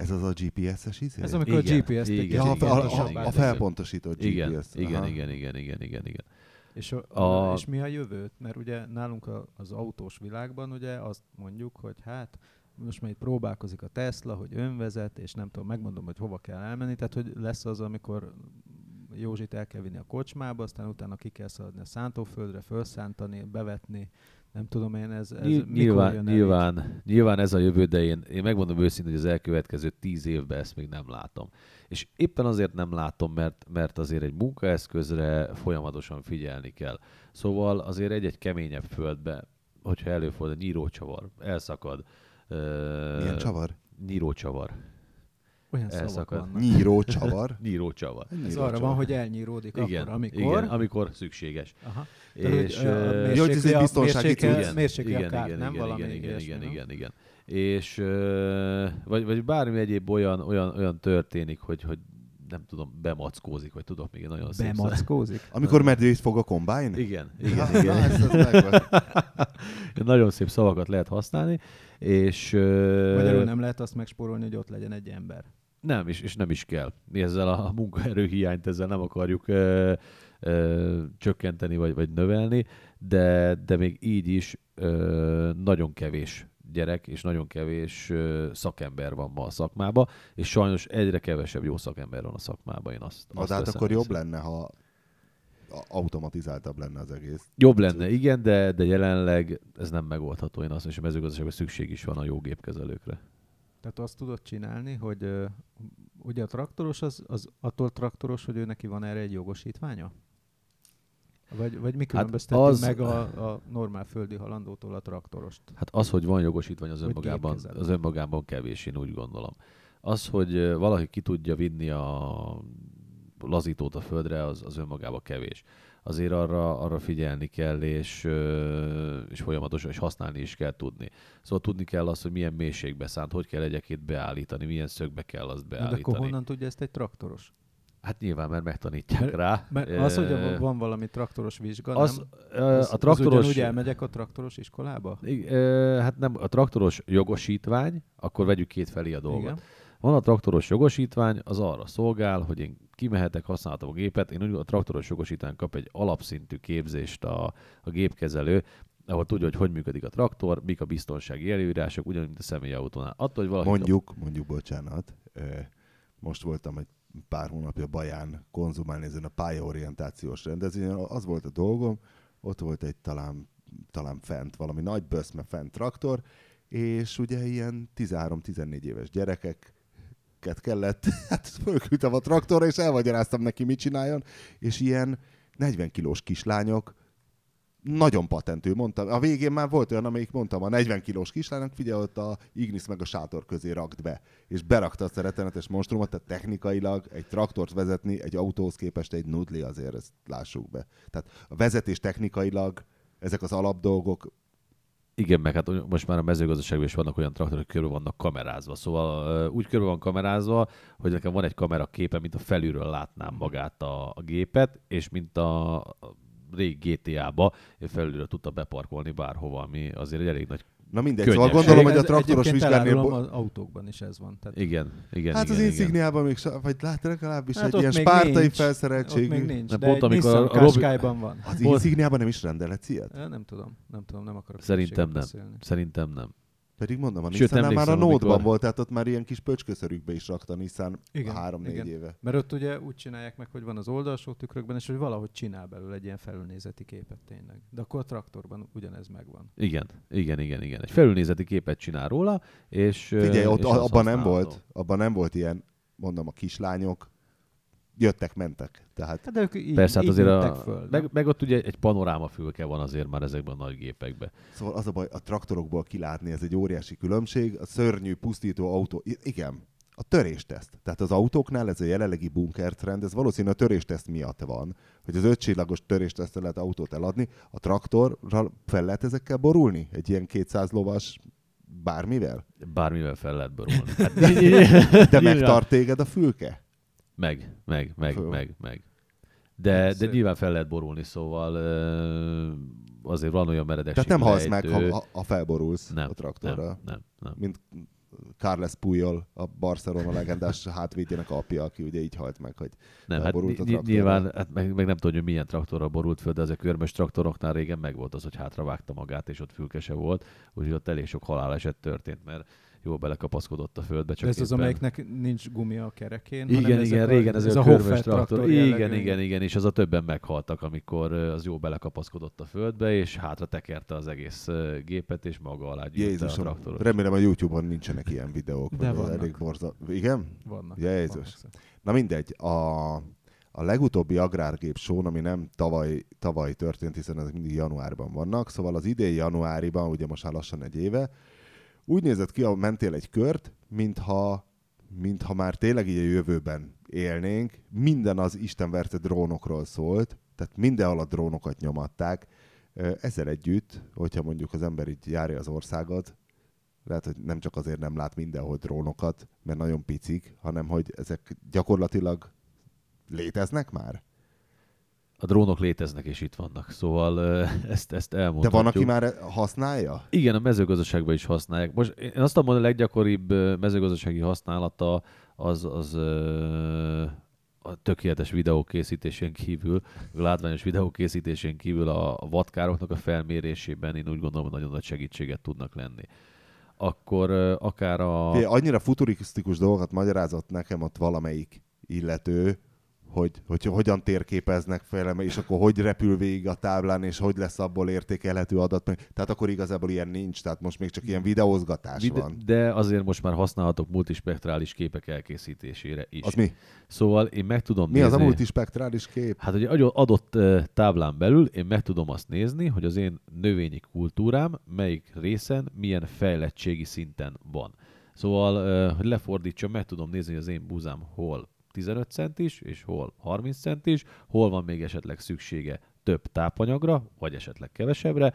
Ez az a GPS-es izé? Ez amikor Igen, a GPS-t igen, ja, a, kicsit a, a, a felpontosított GPS. Igen, igen, igen, igen, igen, igen, igen. És, a, A- és mi a jövő? Mert ugye nálunk a, az autós világban ugye azt mondjuk, hogy hát most már itt próbálkozik a Tesla, hogy önvezet, és nem tudom, megmondom, hogy hova kell elmenni, tehát hogy lesz az, amikor Józsit el kell vinni a kocsmába, aztán utána ki kell szaladni a szántóföldre, felszántani, bevetni, nem tudom én, ez, ez Nyil- mikor nyilván, jön nyilván, nyilván ez a jövő, de én, én megmondom őszintén, hogy az elkövetkező tíz évben ezt még nem látom. És éppen azért nem látom, mert, mert azért egy munkaeszközre folyamatosan figyelni kell. Szóval azért egy-egy keményebb földbe, hogyha előfordul, nyírócsavar, elszakad. Milyen Uh, csavar? Nyírócsavar. Olyan szavak elszakad. vannak. Nyíró [laughs] csavar. Nyíró csavar. Ez Nyíró arra csavar. van, hogy elnyíródik Igen, akkor, amikor... igen, amikor szükséges. Aha. És, Tehát, hogy, ez egy a- biztonsági mérsékli- cucc. Mérsékli a igen, kárt, igen, nem igen, valami igen, igen, igen, igen, igen. És vagy, vagy bármi egyéb olyan, olyan, olyan történik, hogy, hogy nem tudom, bemackózik, vagy tudok még egy nagyon szép. Bemackózik? [laughs] Amikor medvét fog a kombájn? Igen, Ja, [laughs] igen, na, igen. ez, ez. Nagyon szép szavakat lehet használni, és Magyarul nem lehet azt megspórolni, hogy ott legyen egy ember. Nem, és, és nem is kell. Mi ezzel a munkaerő hiányt ezzel nem akarjuk ö, ö, csökkenteni, vagy, vagy növelni, de, de még így is ö, nagyon kevés gyerek, és nagyon kevés ö, szakember van ma a szakmába, és sajnos egyre kevesebb jó szakember van a szakmában, én azt, de hát akkor jobb lenne, ha automatizáltabb lenne az egész. Jobb lenne, igen, de, de jelenleg ez nem megoldható. Én azt mondom, és a mezőgazdaságban szükség is van a jó gépkezelőkre. Tehát azt tudod csinálni, hogy ö, ugye a traktoros az, az attól traktoros, hogy ő neki van erre egy jogosítványa? Vagy, vagy mi különbözteti az- meg a, a normál földi halandótól a traktorost? Hát az, hogy van jogosítvány, az Hogy önmagában, az önmagában kevés, én úgy gondolom. Az, hogy valaki ki tudja vinni a lazítót a földre, az, az önmagában kevés. Azért arra, arra figyelni kell, és, és folyamatosan, és használni is kell tudni. Szóval tudni kell azt, hogy milyen mélységbe szánt, hogy kell egyekét beállítani, milyen szögbe kell azt Na, de beállítani. akkor honnan tudja ezt egy traktoros? Hát nyilván, mert megtanítják Mert- rá. Mert az, hogy van valami traktoros vizsga, az, nem? Az, a traktoros... Az ugyanúgy elmegyek a traktoros iskolába? Hát nem, a traktoros jogosítvány, akkor vegyük két felé a dolgot. Igen. Van a traktoros jogosítvány, az arra szolgál, hogy én kimehetek, használhatom a gépet. Én úgy a traktoros jogosítvány kap egy alapszintű képzést a, a gépkezelő, ahol tudja, hogy hogy működik a traktor, mik a biztonsági előírások, ugyanúgy, mint a személyautónál. Attól, hogy valaki Mondjuk, mondjuk, bocsánat, most voltam egy pár hónapja Baján konzumálni ezen a pályaorientációs rendezvényen, az volt a dolgom, ott volt egy talán, talán fent, valami nagy böszme fent traktor, és ugye ilyen 13-14 éves gyerekeket kellett, [laughs] hát fölküldtem a traktorra, és elmagyaráztam neki, mit csináljon, és ilyen 40 kilós kislányok, nagyon patentő, mondtam. A végén már volt olyan, amelyik mondtam, a 40 kilós kislánynak, figyelj, ott a Ignis meg a sátor közé rakt be. És berakta a rettenetes monstrumot, tehát technikailag egy traktort vezetni egy autóhoz képest egy nudli azért, ezt lássuk be. Tehát a vezetés technikailag ezek az alapdolgok, Igen, meg hát most már a mezőgazdaságban is vannak olyan traktorok, körbe vannak kamerázva. Szóval úgy körbe van kamerázva, hogy nekem van egy kamera képe, mint a felülről látnám magát a, a gépet, és mint a régi GTA-ba én felülről tudta beparkolni bárhova, ami azért egy elég nagy... na mindegy, Könnyes. szóval gondolom, hogy a traktoros vizsgárnél... Bo- az autókban is ez van. Tehát Igen, igen, hát igen, az. Insigniában még, vagy lát legalábbis Hát egy ott ilyen még spártai nincs. ott felszereltségű. még nincs, De de, pont egy amikor a Robi- van. Az Volt- Insigniában nem is rendelet ilyet? Nem tudom, nem tudom, nem akarok Szerintem nem. beszélni. Szerintem nem. Pedig mondom, a Sőt, Nissan már a amikor- volt, tehát ott már ilyen kis pöcsközörükbe is rakta a Nissan Igen, három-négy igen. éve. Mert ott ugye úgy csinálják meg, hogy van az oldalsó tükrökben, és hogy valahogy csinál belőle egy ilyen felülnézeti képet tényleg. De akkor a traktorban ugyanez megvan. Igen, igen, igen, igen. Egy felülnézeti képet csinál róla, és... Figyelj, ott és abban nem volt, abban nem volt ilyen, mondom, a kislányok jöttek, mentek. Tehát Hát de ők így, Persze, hát így azért a, föl, meg, meg, ott ugye egy panorámafülke van azért már ezekben a nagy gépekben. szóval az a baj, a traktorokból kilátni, ez egy óriási különbség. A szörnyű, pusztító autó, igen, a törésteszt. Tehát az autóknál ez a jelenlegi bunker trend, ez valószínűleg a törésteszt miatt van, hogy az ötcsillagos töréstesztre lehet autót eladni, a traktorral fel lehet ezekkel borulni? Egy ilyen 200 lovas bármivel? Bármivel fel lehet borulni. [laughs] Hát, De Nyilván. megtart téged a fülke? Meg, meg, meg, Föl. meg, meg. De, de nyilván fel lehet borulni, szóval azért van olyan meredek Tehát nem halsz meg, ha, ha- felborulsz nem, a nem, traktorral. nem, nem. mint Carles Puyol, a Barcelona legendás [laughs] hátvédjének apja, aki ugye így halt meg, hogy Nem, hát a traktorral. nyilván, hát meg, meg, nem tudom, hogy milyen traktorra borult föl, de ezek körmös traktoroknál régen meg volt az, hogy hátravágta magát, és ott fülkese volt, úgyhogy ott elég sok haláleset történt, mert jól belekapaszkodott a földbe. Csak ez az, éppen- amelyiknek nincs gumia a kerekén. Igen, hanem igen, régen a, ez, ez a a körmös traktor. traktor Igen, igen, igen, és az a többen meghaltak, amikor az jó belekapaszkodott a földbe, és hátra tekerte az egész gépet, és maga alá gyűjtte a Jézusom, traktorot. remélem a Youtube-on nincsenek ilyen videók. De vannak. Elég borza... Igen? Vannak. Jézus. vannak. Na mindegy, a, a legutóbbi agrárgép show, ami nem tavaly, tavaly történt, hiszen ezek mindig januárban vannak, szóval az idén januáriban, ugye most már lassan egy éve, úgy nézett ki, ahol mentél egy kört, mintha mintha már tényleg így a jövőben élnénk, minden az istenverte drónokról szólt, tehát mindenhol a drónokat nyomatták. Ezzel együtt, hogyha mondjuk az ember így járja az országot, lehet, hogy nem csak azért nem lát mindenhol drónokat, mert nagyon picik, hanem hogy ezek gyakorlatilag léteznek már? A drónok léteznek és itt vannak, szóval [laughs] ezt, ezt De elmondhatjuk. van, aki már használja? Igen, a mezőgazdaságban is használják. Most én azt mondom, a leggyakoribb mezőgazdasági használata az, az a tökéletes videókészítésén kívül, a látványos videókészítésén kívül a vatkároknak a felmérésében én úgy gondolom, hogy nagyon nagy segítséget tudnak lenni. Akkor akár a... Figyelj, Annyira futurisztikus dolgokat magyarázott nekem ott valamelyik illető, hogy, hogy hogyan térképeznek fel, és akkor hogy repül végig a táblán, és hogy lesz abból értékelhető adat. Tehát akkor igazából ilyen nincs, tehát most még csak ilyen videózgatás Vide- van. de azért most már használhatok multispektrális képek elkészítésére is. Az mi? Szóval én meg tudom Mi nézni... az a multispektrális kép? Hát egy adott- táblán belül én meg tudom azt nézni, hogy az én növényi kultúrám melyik részen milyen fejlettségi szinten van. Szóval, hogy lefordítsam, meg tudom nézni, hogy az én búzám hol 15 centis, és hol 30 centis, hol van még esetleg szüksége több tápanyagra, vagy esetleg kevesebbre,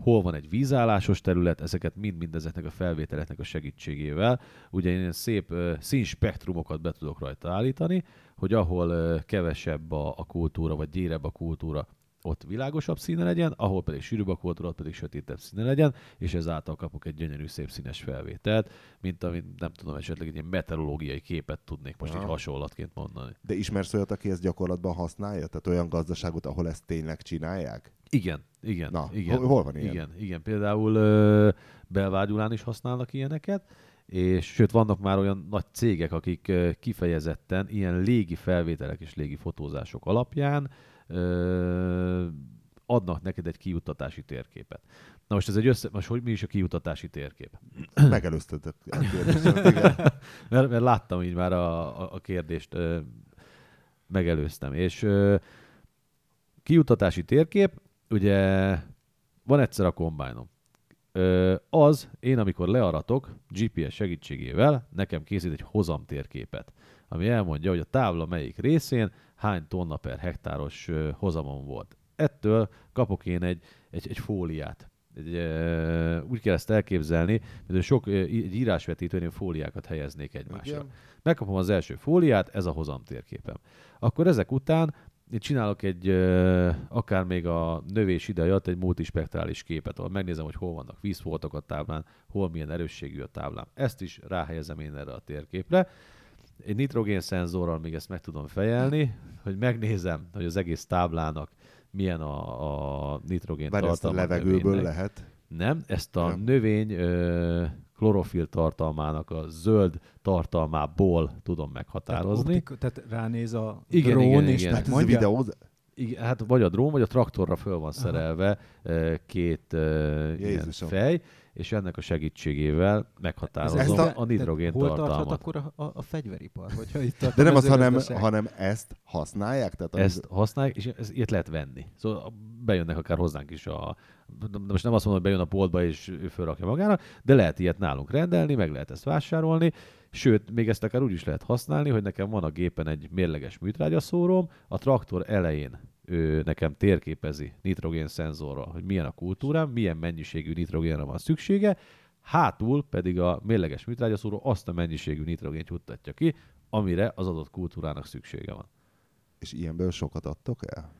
hol van egy vízállásos terület, ezeket mind-mind ezeknek a felvételeknek a segítségével. Ugye én szép színspektrumokat be tudok rajta állítani, hogy ahol kevesebb a, a kultúra, vagy gyérebb a kultúra, ott világosabb színe legyen, ahol pedig sűrűbb a kultúra, ott pedig sötétebb színe legyen, és ezáltal kapok egy gyönyörű, szép színes felvételt, mint amit nem tudom, esetleg egy ilyen meteorológiai képet tudnék most Aha. így hasonlatként mondani. De ismersz olyat, aki ezt gyakorlatban használja? Tehát olyan gazdaságot, ahol ezt tényleg csinálják? Igen, igen, Na, igen. hol- van ilyen? Igen, igen. Például ö, Belvágyulán is használnak ilyeneket, és sőt vannak már olyan nagy cégek, akik ö, kifejezetten ilyen légi felvételek és légi fotózások alapján adnak neked egy kijuttatási térképet. Na most ez egy össze... Most hogy mi is a kijuttatási térkép? Kérdésemet, igen. [laughs] mert, mert láttam így már a, a, a kérdést, ö, megelőztem. És ö, kiutatási térkép, ugye van egyszer a kombájnom. Az, én amikor learatok GPS segítségével, nekem készít egy hozam térképet, ami elmondja, hogy a tábla melyik részén hány tonna per hektáros hozamon volt. Ettől kapok én egy, egy, egy fóliát. Egy, úgy kell ezt elképzelni, mint hogy sok egy írásvetítőnél fóliákat helyeznék egymásra. Igen. Megkapom az első fóliát, ez a hozam térképem. Akkor ezek után én csinálok egy, akár még a növés ideje alatt egy multispektrális képet, ahol megnézem, hogy hol vannak vízfoltok a táblán, hol milyen erősségű a táblán. Ezt is ráhelyezem én erre a térképre. Egy nitrogén szenzorral még ezt meg tudom fejelni, hogy megnézem, hogy az egész táblának milyen a, a nitrogén Várj, ezt a tartalma levegőből növénynek. lehet. Nem, ezt a Nem. növény ö, klorofil tartalmának a zöld tartalmából tudom meghatározni. Optik, tehát ránéz a Igen, drón, igen, és igen. Ez videóz... Igen, hát vagy a drón, vagy a traktorra föl van szerelve ö, két ö, ilyen Jézusom. fej, és ennek a segítségével meghatározom Ezt a, a- a nitrogén Hol tarthat tartalmat. akkor a, a, a fegyveripar? Hogyha itt tart De a nem az, hanem, hanem ezt használják? Tehát Ezt használják, és ez, ilyet lehet venni. Szóval bejönnek akár hozzánk is a... de Most nem azt mondom, hogy bejön a boltba és ő fölrakja magának, de lehet ilyet nálunk rendelni, meg lehet ezt vásárolni, sőt, még ezt akár úgy is lehet használni, hogy nekem van a gépen egy mérleges műtrágyaszóróm, a traktor elején ő nekem térképezi nitrogén szenzorral, hogy milyen a kultúrám, milyen mennyiségű nitrogénre van szüksége, hátul pedig a mérleges műtrágyaszóró azt a mennyiségű nitrogént juttatja ki, amire az adott kultúrának szüksége van. És ilyenből sokat adtok el?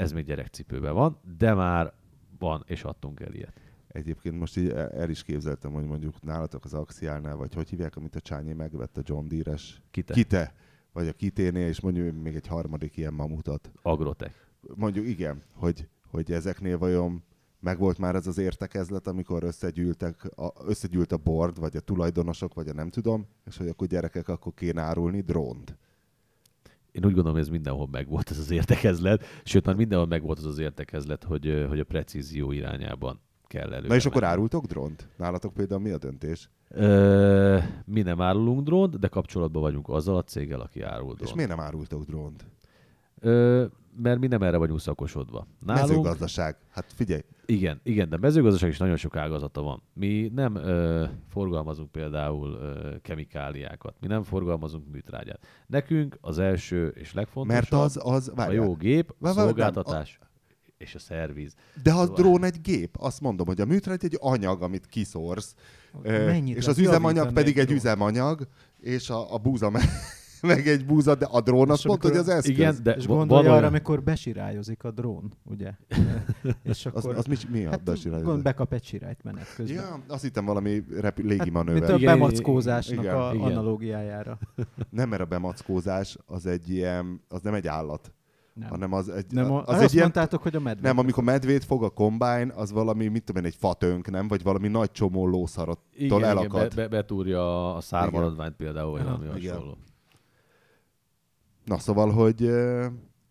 ez még gyerekcipőben van, de már van, és adtunk el ilyet. Egyébként most így el el is képzeltem, hogy mondjuk nálatok az Axiálnál, vagy hogy hívják, amit a Csányi megvett a John Deere-es Kite. Kite, vagy a Kiténél, és mondjuk még egy harmadik ilyen mamutot. Agrotech. Mondjuk igen, hogy, hogy ezeknél vajon megvolt már ez az értekezlet, amikor összegyűltek, a, összegyűlt a board, vagy a tulajdonosok, vagy a nem tudom, és hogy akkor gyerekek, akkor kéne árulni drónt. Én úgy gondolom, hogy ez mindenhol megvolt ez az értekezlet, sőt már mindenhol megvolt az az értekezlet, hogy, hogy a precízió irányában kell elő. Na és akkor árultok drónt? Nálatok például mi a döntés? Ö, mi nem árulunk drónt, de kapcsolatban vagyunk azzal a céggel, aki árul És drónt. miért nem árultok drónt? Ö, mert mi nem erre vagyunk szakosodva. Nálunk... Mezőgazdaság. Hát figyelj. Igen, igen, de mezőgazdaság is nagyon sok ágazata van. Mi nem ö, forgalmazunk például ö, kemikáliákat, mi nem forgalmazunk műtrágyát. Nekünk az első és legfontosabb Mert az, az a jó gép, a szolgáltatás a... és a szerviz. De ha a szóval- drón egy gép, azt mondom, hogy a műtrágy egy anyag, amit kiszorsz, Mennyit és az üzemanyag pedig egy üzemanyag, és a, a búza [laughs] meg egy búza, de a drón azt mondta, hogy az eszköz. Igen, de és gondolj arra, amikor besirályozik a drón, ugye? [laughs] és akkor, az, az mi, mi a hát, besirályozik? bekap egy sirályt menet közben. Ja, azt hittem valami repü- légi hát. Mint a bemackózásnak igen, a igen. analógiájára. Nem, mert a bemackózás az egy ilyen, az nem egy állat. Nem. hanem az egy, nem a, az egy ilyen, mondtátok, hogy a medvét. Nem, amikor medvét fog a kombájn, az valami, mit tudom én, egy fatönk, nem? Vagy valami nagy csomó lószarattól elakad. Igen, be, be, betúrja a szármaradványt például, vagy valami hasonló. Na szóval, hogy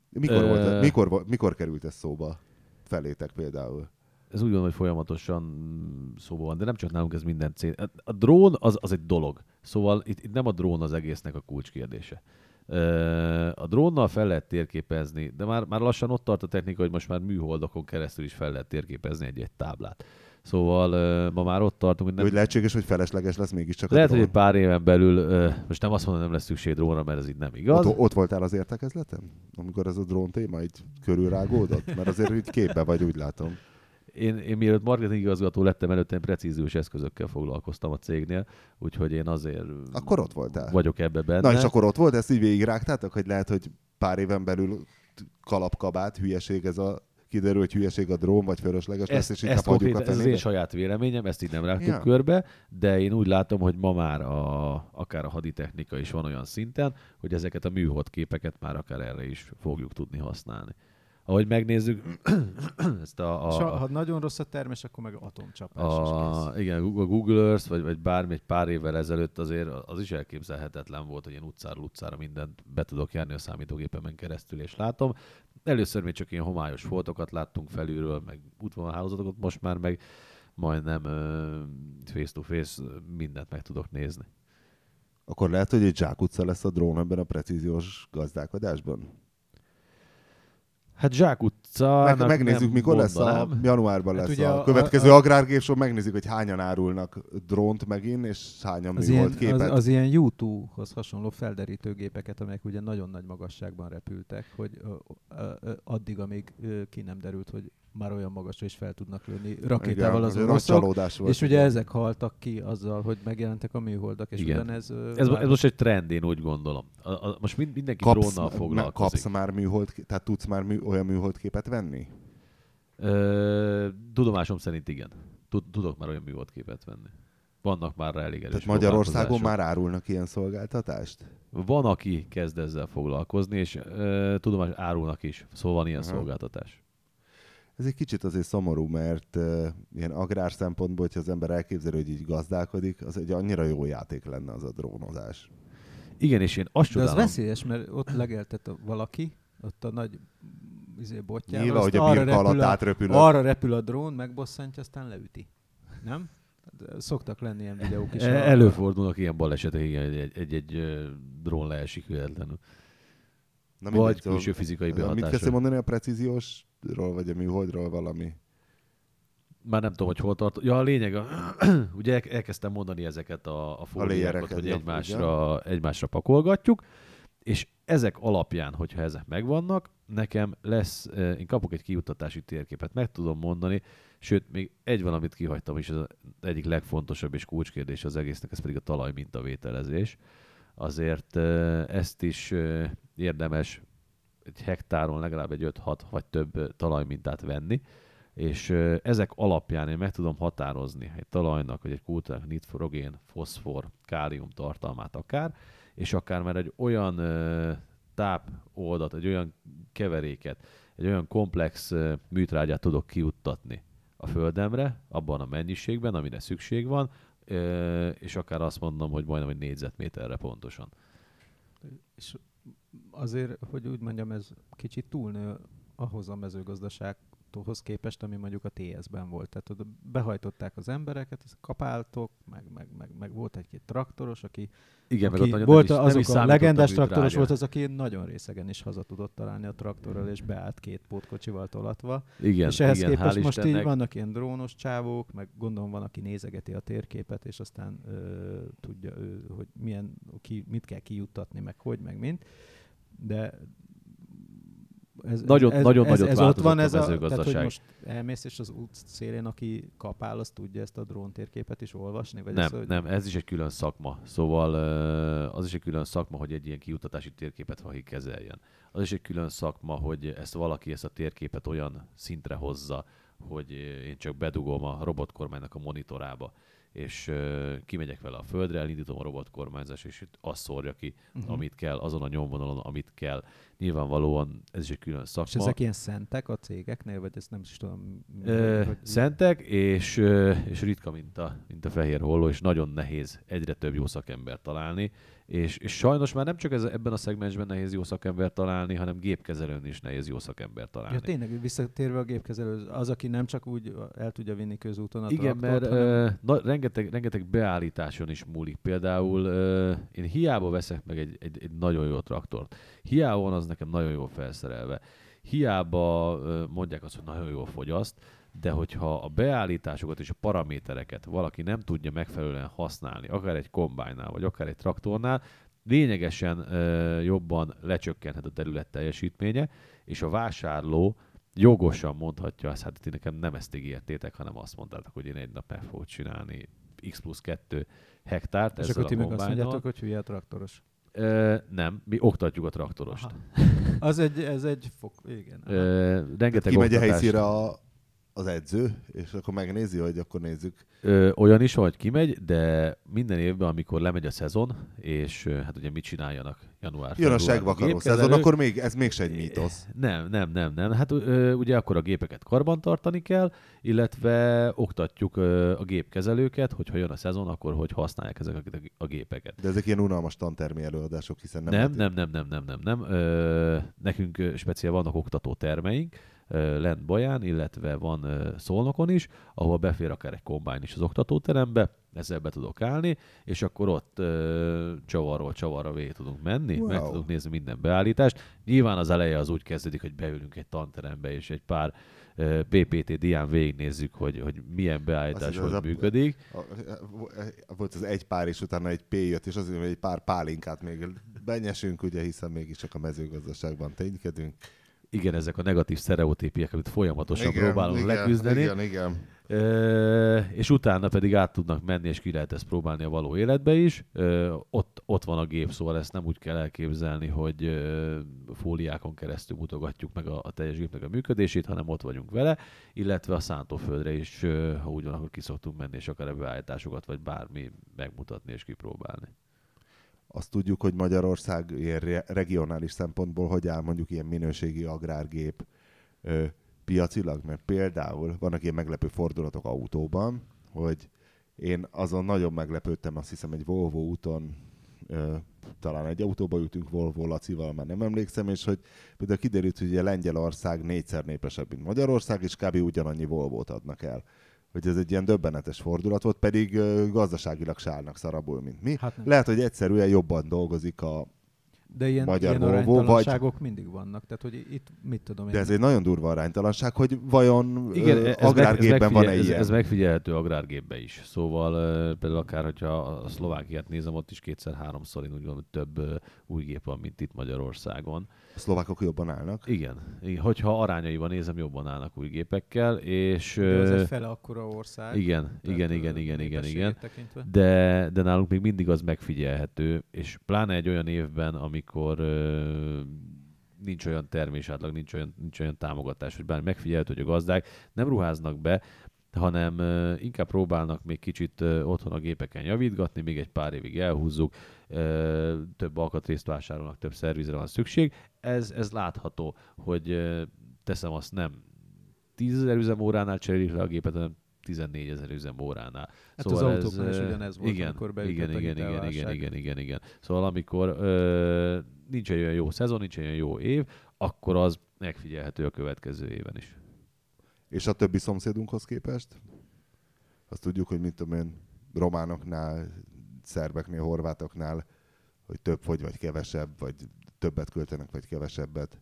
mikor, volt, mikor, mikor került ez szóba felétek például? Ez úgy van, hogy folyamatosan szóba van, de nem csak nálunk ez minden cél. A drón az, az egy dolog. Szóval itt, itt nem a drón az egésznek a kulcskérdése. A drónnal fel lehet térképezni, de már, már lassan ott tart a technika, hogy most már műholdakon keresztül is fel lehet térképezni egy-egy táblát. Szóval ma már ott tartunk, hogy nem... Hogy lehetséges, hogy felesleges lesz mégiscsak Lehet, hogy egy pár éven belül, most nem azt mondom, nem lesz szükség drónra, mert ez így nem igaz. Ott, ott voltál az értekezleten? Amikor ez a drón téma így körülrágódott? Mert azért így képbe vagy, úgy látom. Én, én mielőtt marketing igazgató lettem, előtte én precíziós eszközökkel foglalkoztam a cégnél, úgyhogy én azért akkor ott voltál. vagyok ebbe benne. Na és akkor ott volt, ezt így végigrágtátok, hogy lehet, hogy pár éven belül kalapkabát, hülyeség ez a kiderül, hogy hülyeség a drón, vagy fölösleges lesz, és inkább hagyjuk a Ez az én saját véleményem, ezt így nem rágtuk ja. körbe, de én úgy látom, hogy ma már a, akár a haditechnika is van olyan szinten, hogy ezeket a műhold képeket már akár erre is fogjuk tudni használni ahogy megnézzük [clears throat] ezt a... a, a ha nagyon rossz a termés, akkor meg atomcsapás a, is Igen, a Google Earth, vagy, vagy bármi egy pár évvel ezelőtt azért az is elképzelhetetlen volt, hogy én utcáról utcára mindent be tudok járni a számítógépemen keresztül, és látom. Először még csak ilyen homályos foltokat láttunk felülről, meg útvonalhálózatokat, most már meg majdnem face-to-face mindent meg tudok nézni. Akkor lehet, hogy egy zsákutca lesz a drón ebben a precíziós gazdálkodásban? Hát Zsák utca. Meg, megnézzük, mikor mondanám. lesz a januárban hát lesz hát a, a következő a, a, agrárgépsor, megnézzük, hogy hányan árulnak drónt megint, és hányan az ilyen, képet. Az, az ilyen YouTube-hoz hasonló felderítőgépeket, amelyek ugye nagyon nagy magasságban repültek, hogy ö, ö, ö, addig, amíg ö, ki nem derült, hogy már olyan magasra is fel tudnak lőni rakétával az oroszok. És ugye ezek haltak ki azzal, hogy megjelentek a műholdak, és Igen. ugyanez... Ez, ez most egy trend, én úgy gondolom. A, a, most mind, mindenki kapsz, drónnal foglalkozik. Kapsz már műhold, tehát tudsz már mű, olyan műholdképet venni? Ö, tudomásom szerint igen. Tudok már olyan műholdképet venni. Vannak már rá elég Tehát Magyarországon már árulnak ilyen szolgáltatást? Van, aki kezd ezzel foglalkozni, és ö, tudom, hogy árulnak is. Szóval van ilyen uh-huh. szolgáltatás ez egy kicsit azért szomorú, mert uh, ilyen agrár szempontból, hogyha az ember elképzeli, hogy így gazdálkodik, az egy annyira jó játék lenne az a drónozás. Igen, és én azt De az veszélyes, mert ott legeltet valaki, ott a nagy izé, botjával. Nyilván, hogy a birka alatt átrepül. A, arra repül a drón, megbosszantja, aztán leüti. Nem? Szoktak lenni ilyen videók is. E- előfordulnak ilyen balesetek, igen, egy, egy, egy, egy drón leesik véletlenül. Na, Vagy külső fizikai behatásra. Mit kezdtem mondani a precíziós ról vagy a műholdról valami? Már nem tudom, hogy hol tart. Ja, a lényeg, a, [clears throat] ugye elkezdtem mondani ezeket a, a fóliákat, hogy egymásra, egymásra pakolgatjuk, és ezek alapján, hogyha ezek megvannak, nekem lesz, én kapok egy kiutatási térképet, meg tudom mondani, sőt, még egy valamit kihagytam is, ez az egyik legfontosabb és kulcskérdés az egésznek, ez pedig a talaj mintavételezés. Azért ezt is érdemes egy hektáron legalább egy 5-6 vagy több talajmintát venni, és ezek alapján én meg tudom határozni egy talajnak, vagy egy kultúrának nitrogén, foszfor, kálium tartalmát akár, és akár már egy olyan tápoldat, egy olyan keveréket, egy olyan komplex műtrágyát tudok kiuttatni a földemre, abban a mennyiségben, amire szükség van, és akár azt mondom, hogy majdnem egy négyzetméterre pontosan. És azért, hogy úgy mondjam, ez kicsit túlnő ahhoz a mezőgazdasághoz képest, ami mondjuk a TS-ben volt. Tehát oda behajtották az embereket, kapáltok, meg, meg, meg, meg volt egy-két traktoros, aki, Igen, aki ott volt is, azok is a legendás hogy traktoros volt az, aki nagyon részegen is haza tudott találni a traktorral, és beállt két pótkocsival tolatva. Igen, és ehhez igen, képest most így Istennek. vannak ilyen drónos csávók, meg gondolom van, aki nézegeti a térképet, és aztán ö, tudja, ő, hogy milyen, ki, mit kell kijuttatni, meg hogy, meg mint. De ez, Nagyon- ez, nagyon ez, nagyot ez ott van, változott a ez a, tehát, hogy most elmész, és az út szélén, aki kapál, az tudja ezt a drón térképet is olvasni? Vagy Nem, ez, hogy nem, ez is egy külön szakma. Szóval az is egy külön szakma, hogy egy ilyen kiutatási térképet valaki kezeljen. Az is egy külön szakma, hogy ezt valaki ezt a térképet olyan szintre hozza, hogy én csak bedugom a robotkormánynak a monitorába, és ö, kimegyek vele a földre, elindítom a robotkormányzást, és itt azt szórja ki, uh-huh. amit kell, azon a nyomvonalon, amit kell. Nyilvánvalóan ez is egy külön és szakma. ezek ilyen szentek a cégeknél, vagy ezt nem is tudom. Ö, hogy- szentek, és, ö, és ritka, mint a, mint a fehér holló, és nagyon nehéz egyre több jó szakember találni, és, és sajnos már nem csak ez, ebben a szegmensben nehéz jó szakember találni, hanem gépkezelőn is nehéz jó szakember találni. Ja, tényleg, visszatérve a gépkezelő, az, aki nem csak úgy el tudja vinni közúton a Igen, mert traktort, hanem... ö, na, rengeteg, rengeteg beállításon is múlik. Például ö, én hiába veszek meg egy, egy, egy nagyon jó traktort. Hiába van az nekem nagyon jól felszerelve. Hiába mondják azt, hogy nagyon jól fogyaszt, de hogyha a beállításokat és a paramétereket valaki nem tudja megfelelően használni, akár egy kombájnál, vagy akár egy traktornál, lényegesen ö, jobban lecsökkenhet a terület teljesítménye, és a vásárló jogosan mondhatja azt, hát ti nekem nem ezt ígértétek, hanem azt mondtátok, hogy én egy nap meg fogok csinálni x plusz 2 hektárt és akkor a ti meg azt mondjátok, hogy hülye a traktoros. Ö, nem, mi oktatjuk a traktorost. Aha. Az egy, ez egy fok, igen. Ö, rengeteg Kimegy a helyszíre a, az edző, és akkor megnézi, hogy akkor nézzük. Ö, olyan is hogy kimegy, de minden évben, amikor lemegy a szezon, és hát ugye mit csináljanak január Jön a segvakaró szezon, akkor még, ez mégse egy mítosz. Nem, nem, nem, nem. Hát ö, ugye akkor a gépeket karbantartani kell, illetve oktatjuk ö, a gépkezelőket, hogyha jön a szezon, akkor hogy használják ezeket a- a gépeket. De ezek ilyen unalmas tantermi előadások, hiszen nem, Nem, nem, nem, nem, nem, nem. nem. Ö, nekünk speciál vannak oktató termeink, lent Baján, illetve van Szolnokon is, ahol befér akár egy kombány is az oktatóterembe, ezzel be tudok állni, és akkor ott ö, csavarról csavarra végig tudunk menni, wow. meg tudunk nézni minden beállítást. Nyilván az eleje az úgy kezdődik, hogy beülünk egy tanterembe, és egy pár ö, PPT dián végignézzük, hogy, hogy milyen beállítás hogy az a- működik. A- Volt az egy pár, és utána egy P jött, és azért, hogy egy pár pálinkát még benyesünk, ugye, hiszen mégiscsak a mezőgazdaságban ténykedünk. Igen, ezek a negatív sztereotípiek, amit folyamatosan próbálunk igen, leküzdeni. Igen, igen. Ö, és utána pedig át tudnak menni, és ki lehet ezt próbálni a való életbe is. Ö, ott, ott van a gép, szóval ezt nem úgy kell elképzelni, hogy ö, fóliákon keresztül mutogatjuk meg a, a teljes gépnek a működését, hanem ott vagyunk vele, illetve a szántóföldre is, ö, ha úgy van, akkor ki szoktunk menni, és akár a beállításokat, vagy bármi megmutatni és kipróbálni. Azt tudjuk, hogy Magyarország ilyen re- regionális szempontból hogy áll mondjuk ilyen minőségi agrárgép ö, piacilag, mert például vannak ilyen meglepő fordulatok autóban, hogy én azon nagyon meglepődtem, azt hiszem egy Volvo úton, ö, talán egy autóba ültünk Volvo Lacival, már nem emlékszem, és hogy például kiderült, hogy ugye Lengyelország négyszer népesebb, mint Magyarország, és kb. ugyanannyi Volvót adnak el. Hogy ez egy ilyen döbbenetes fordulat volt, pedig ö, gazdaságilag se állnak szarabul, mint mi. Hát nem. Lehet, hogy egyszerűen jobban dolgozik a... De ilyen, Magyar ilyen Volvo, vagy- mindig vannak. Tehát, hogy itt mit tudom én. De ez egy nagyon durva aránytalanság, hogy vajon Igen, ö, ez, agrárgépben van-e ez, ilyen? ez megfigyelhető agrárgépben is. Szóval ö, például akár, hogyha a Szlovákiát nézem, ott is kétszer-háromszor én úgy gondolom, hogy több ö, új gép van, mint itt Magyarországon. A szlovákok jobban állnak. Igen, igen, hogyha arányaiban nézem, jobban állnak új gépekkel, és... De az egy fele akkora ország. igen, igen, igen, igen, igen, igen. tekintve. De, de nálunk még mindig az megfigyelhető, és pláne egy olyan évben, amikor ö, nincs olyan termésátlag, nincs olyan, nincs olyan támogatás, hogy bár megfigyelhető, hogy a gazdák nem ruháznak be, hanem ö, inkább próbálnak még kicsit ö, otthon a gépeken javítgatni, még egy pár évig elhúzzuk, ö, több alkatrészt vásárolnak, több szervizre van szükség. Ez, ez látható, hogy ö, teszem azt nem 10 ezer üzemóránál cserélik le a gépet, hanem 14 ezer üzemóránál. Hát az autóknál is ö, ugyanez volt, igen, amikor igen, a igen, igen, igen, hitelválság. igen, igen, igen. Szóval amikor ö, nincs egy olyan jó szezon, nincs egy olyan jó év, akkor az megfigyelhető a következő éven is. És a többi szomszédunkhoz képest? Azt tudjuk, hogy mit tudom én, románoknál szerbeknél, horvátoknál, hogy több fogy, vagy kevesebb, vagy többet költenek, vagy kevesebbet.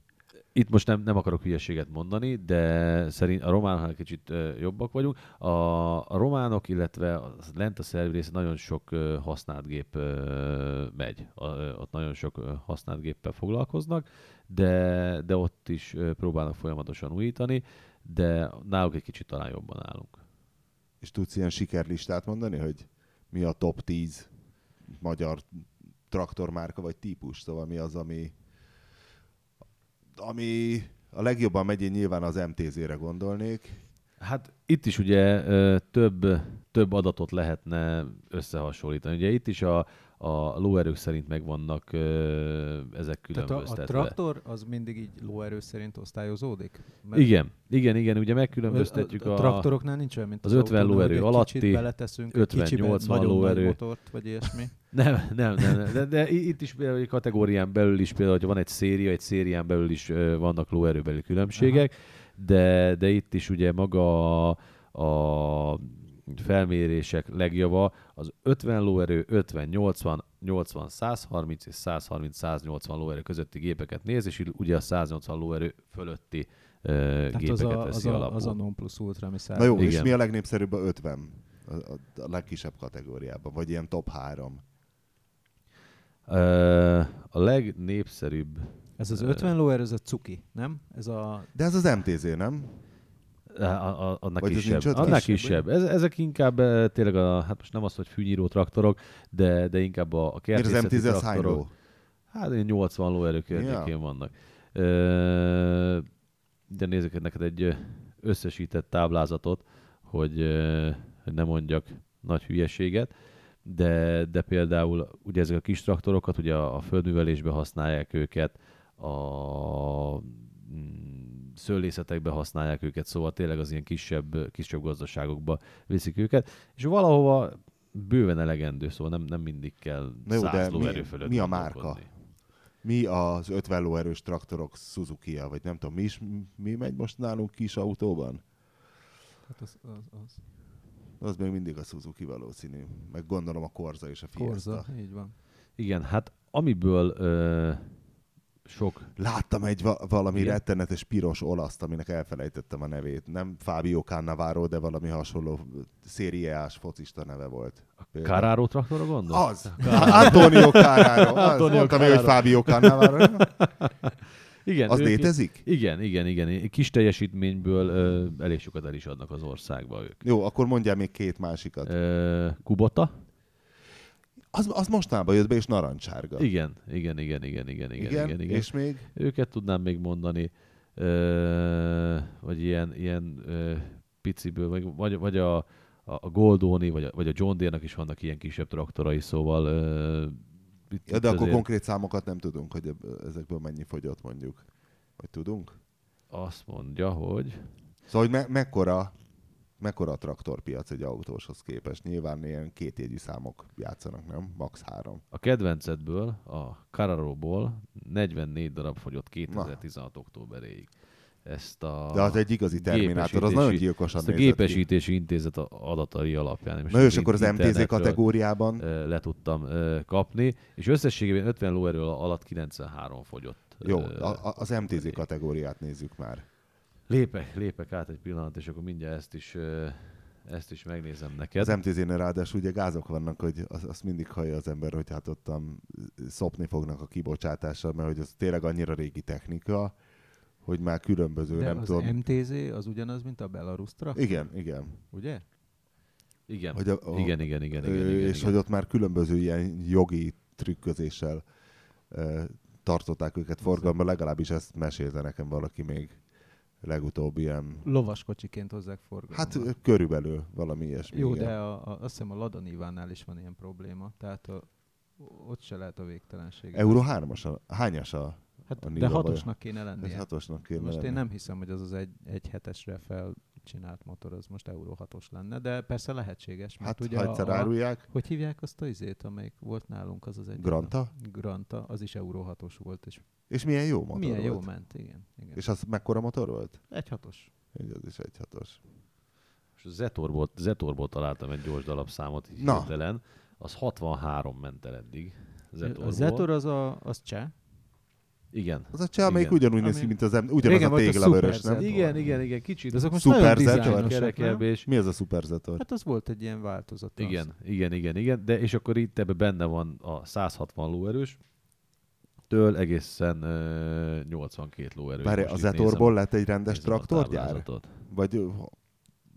Itt most nem, nem akarok hülyeséget mondani, de szerint a románoknál kicsit ö, jobbak vagyunk. A, a románok, illetve a, lent a szerb része nagyon sok ö, használt gép ö, megy. A, ö, ott nagyon sok ö, használt géppel foglalkoznak, de, de ott is ö, próbálnak folyamatosan újítani, de náluk egy kicsit talán jobban állunk. És tudsz ilyen sikerlistát mondani, hogy mi a top 10 magyar traktormárka vagy típus? Szóval mi az, ami, ami a legjobban megy, én nyilván az MTZ-re gondolnék. Hát itt is ugye több, több adatot lehetne összehasonlítani. Ugye itt is a, a lóerők szerint megvannak ö, ezek Tehát a, a különböztetve. traktor az mindig így lóerő szerint osztályozódik? Mert Igen, igen, igen, ugye megkülönböztetjük a, a, a, traktoroknál nincs olyan, mint az az, 50 autónál, lóerő alatti, kicsit beleteszünk, 50, egy kicsiben 80 nagyon lóerő. nagy motort, vagy ilyesmi. [laughs] Nem, nem, nem, nem. De, de itt is például egy kategórián belül is például, hogy van egy széria, egy szérián belül is vannak lóerőbeli különbségek, de, de itt is ugye maga a, a felmérések legjava az 50 lóerő, 50, 80, 80, 130 és 130, 180 lóerő közötti gépeket néz, és ugye a 180 lóerő fölötti ö, Tehát gépeket az a, veszi az, a, alapul. az a non plus ultra, ami Na jó, és Igen. mi a legnépszerűbb a 50? A, a, a legkisebb kategóriában, vagy ilyen top 3. Ö, a legnépszerűbb Ez az 50 lóerő, ez a cuki, nem? Ez a... De ez az MTZ, nem? A, a, annak Vagy ez kisebb. ötven? Annál Kisebb, kisebb. Ez, ezek inkább eh, tényleg a, hát most nem az, hogy fűnyíró traktorok, de, de inkább a, a Miért kertészeti MTZ az hány traktorok. ló? Hát ilyen 80 lóerő környékén vannak. Ö, de nézzük neked egy összesített táblázatot, hogy, hogy ne mondjak nagy hülyeséget, de, de például ugye ezek a kis traktorokat ugye a, a földművelésbe használják őket, a mm, szőlészetekbe használják őket, szóval tényleg az ilyen kisebb, kisebb gazdaságokba viszik őket, és valahova bőven elegendő, szóval nem, nem mindig kell Na jó, de 100 mi- lóerő fölött mi a márka? gondolkodni. Mi az 50 lóerős traktorok suzuki vagy nem tudom, mi is mi megy most nálunk kis autóban? Hát az, az, az. Az még mindig a Suzuki valószínű. Meg gondolom a Corza és a Fiesta. Korza, így van. Igen, hát amiből ö, sok... Láttam egy va- valami Igen? rettenetes piros olaszt, aminek elfelejtettem a nevét. Nem Fábio Cannavaro, de valami hasonló szériás focista neve volt. Carraro traktorra gondol? Az! Antonio Carraro. Az Antonio mondtam hogy. Fábio Cannavaro. Igen, Az ők- létezik? Igen, igen, igen. Kis teljesítményből ö, elég sokat el is adnak az országba ők. Jó, akkor mondjál még két másikat. Ö, Kubota? Az, az mostanában jött be, és narancsárga. Igen, igen, igen, igen, igen, igen, igen, igen, igen. És még? Őket tudnám még mondani, ö, vagy ilyen, ilyen ö, piciből, vagy, vagy, a, a Goldoni, vagy a, vagy a John Deere-nak is vannak ilyen kisebb traktorai, szóval ö, itt, Ja, de akkor azért konkrét számokat nem tudunk, hogy ezekből mennyi fogyott mondjuk. Vagy tudunk? azt mondja, hogy Szóval, hogy me- mekkora, mekkora a traktorpiac egy autóshoz képest? Nyilván ilyen kétjegyű számok játszanak, nem? Max három. a kedvencedből, a Carraro-ból 44 darab fogyott 2016 októberéig. Ezt a De az egy igazi terminátor, az gépesítési- nagyon gyilkosan ezt a nézett ki. gépesítési intézet adatai alapján. Most Na és akkor az MTZ kategóriában le tudtam kapni, és összességében 50 lóerő alatt 93 fogyott. Jó, az MTZ kategóriát nézzük már. Lépek, lépek át egy pillanat, és akkor mindjárt ezt is, ezt is megnézem neked. Az MTZ-nél ráadásul ugye gázok vannak, hogy az- azt mindig hallja az ember, hogy hát ottan szopni fognak a kibocsátással, mert hogy az tényleg annyira régi technika, hogy már különböző, De nem az tudom. MTZ az ugyanaz, mint a Belarustra, Igen, igen. ugye? Igen. Hogy a- a- igen, igen, igen, igen, igen, és igen. hogy ott már különböző ilyen jogi trükközéssel ö, tartották őket forgalomban, legalábbis ezt mesélte nekem valaki még legutóbb ilyen, Lovaskocsiként hozzák forgalomba. hát körülbelül valami ilyesmi. Jó, igen. de a, a, azt hiszem a Lada Nivánál is van ilyen probléma, tehát a, ott se lehet a végtelenség. Euró 3-as, a, hányas a, Hát, a de hatosnak kéne ez lennie. hatosnak kéne Most én lenni. nem hiszem, hogy az az egy, egy hetesre felcsinált motor, az most Euró 6-os lenne, de persze lehetséges. Mert Hát, ugye ha egyszer a, árulják, hogy hívják azt a izét, amelyik volt nálunk, az az egy... Granta? Granta, az is Euró 6-os volt, és és milyen jó motor milyen volt. jó ment, igen. igen. És az mekkora motor volt? Egy hatos. Egy, az is egy hatos. És a Zetorból, Zetorból találtam egy gyors darabszámot így Na. hirtelen, az 63 ment el eddig. Zetorból. A Zetor az, a, az cseh. Igen. Az a cseh, amelyik Igen. ugyanúgy néz ki, mint az em- ugyanaz Régen a téglavörös, nem? Igen, igen, igen, kicsit. De azok most Super nagyon kerekebb, és Mi az a szuperzetor? Hát az volt egy ilyen változat. Igen, igen, igen, igen, de és akkor itt ebben benne van a 160 lóerős, től egészen uh, 82 lóerő. Várj, a Zetorból lett egy rendes traktorgyár? Vagy,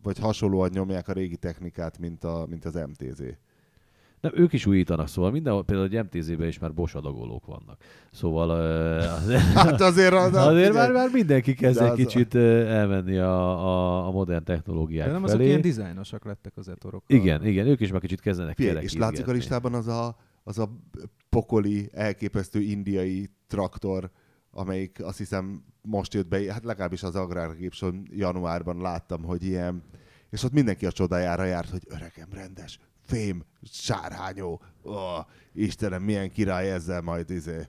vagy hasonlóan nyomják a régi technikát, mint, a, mint az MTZ? Nem, ők is újítanak, szóval mindenhol, például egy MTZ-ben is már Bosch adagolók vannak. Szóval uh, [laughs] azért, Hát azért az... azért már, már mindenki kezd egy kicsit elmenni a, a, a modern technológiák De nem azok felé. ilyen dizájnosak lettek az Zetorok. igen, igen, ők is már kicsit kezdenek Figyelj, és látszik a listában az a, az a pokoli, elképesztő indiai traktor, amelyik azt hiszem most jött be, hát legalábbis az agrárgépson januárban láttam, hogy ilyen, és ott mindenki a csodájára járt, hogy öregem, rendes, fém, sárhányó, ó, Istenem, milyen király ezzel majd izé.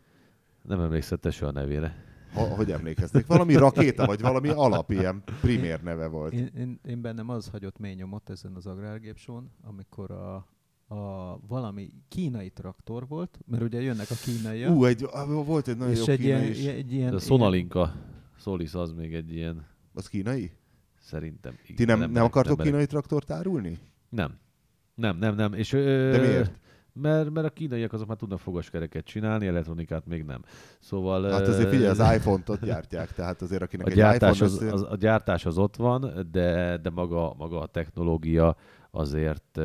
Nem emlékszett te se a nevére. Ha, hogy emlékezték? Valami rakéta, vagy valami alap, ilyen primér neve volt. Én, én, én bennem az hagyott mély nyomot ezen az agrárgépsón, amikor a, a valami kínai traktor volt, mert ugye jönnek a kínaiak, Ú, egy, volt egy nagyon és jó egy kínai ilyen, is. egy ilyen, De a Sonalinka Solis az még egy ilyen, Az kínai? szerintem. Igen, Ti nem, nem, merek- akartok kínai traktort árulni? Nem. Nem, nem, nem. És, ö, De miért? Mert, mert a kínaiak azok már tudnak fogaskereket csinálni, elektronikát még nem. Szóval... Hát azért figyelj, az iPhone-t ott gyártják, tehát azért akinek a egy gyártás, iPhone az, összejön- az, a gyártás az ott van, de, de maga, maga a technológia azért,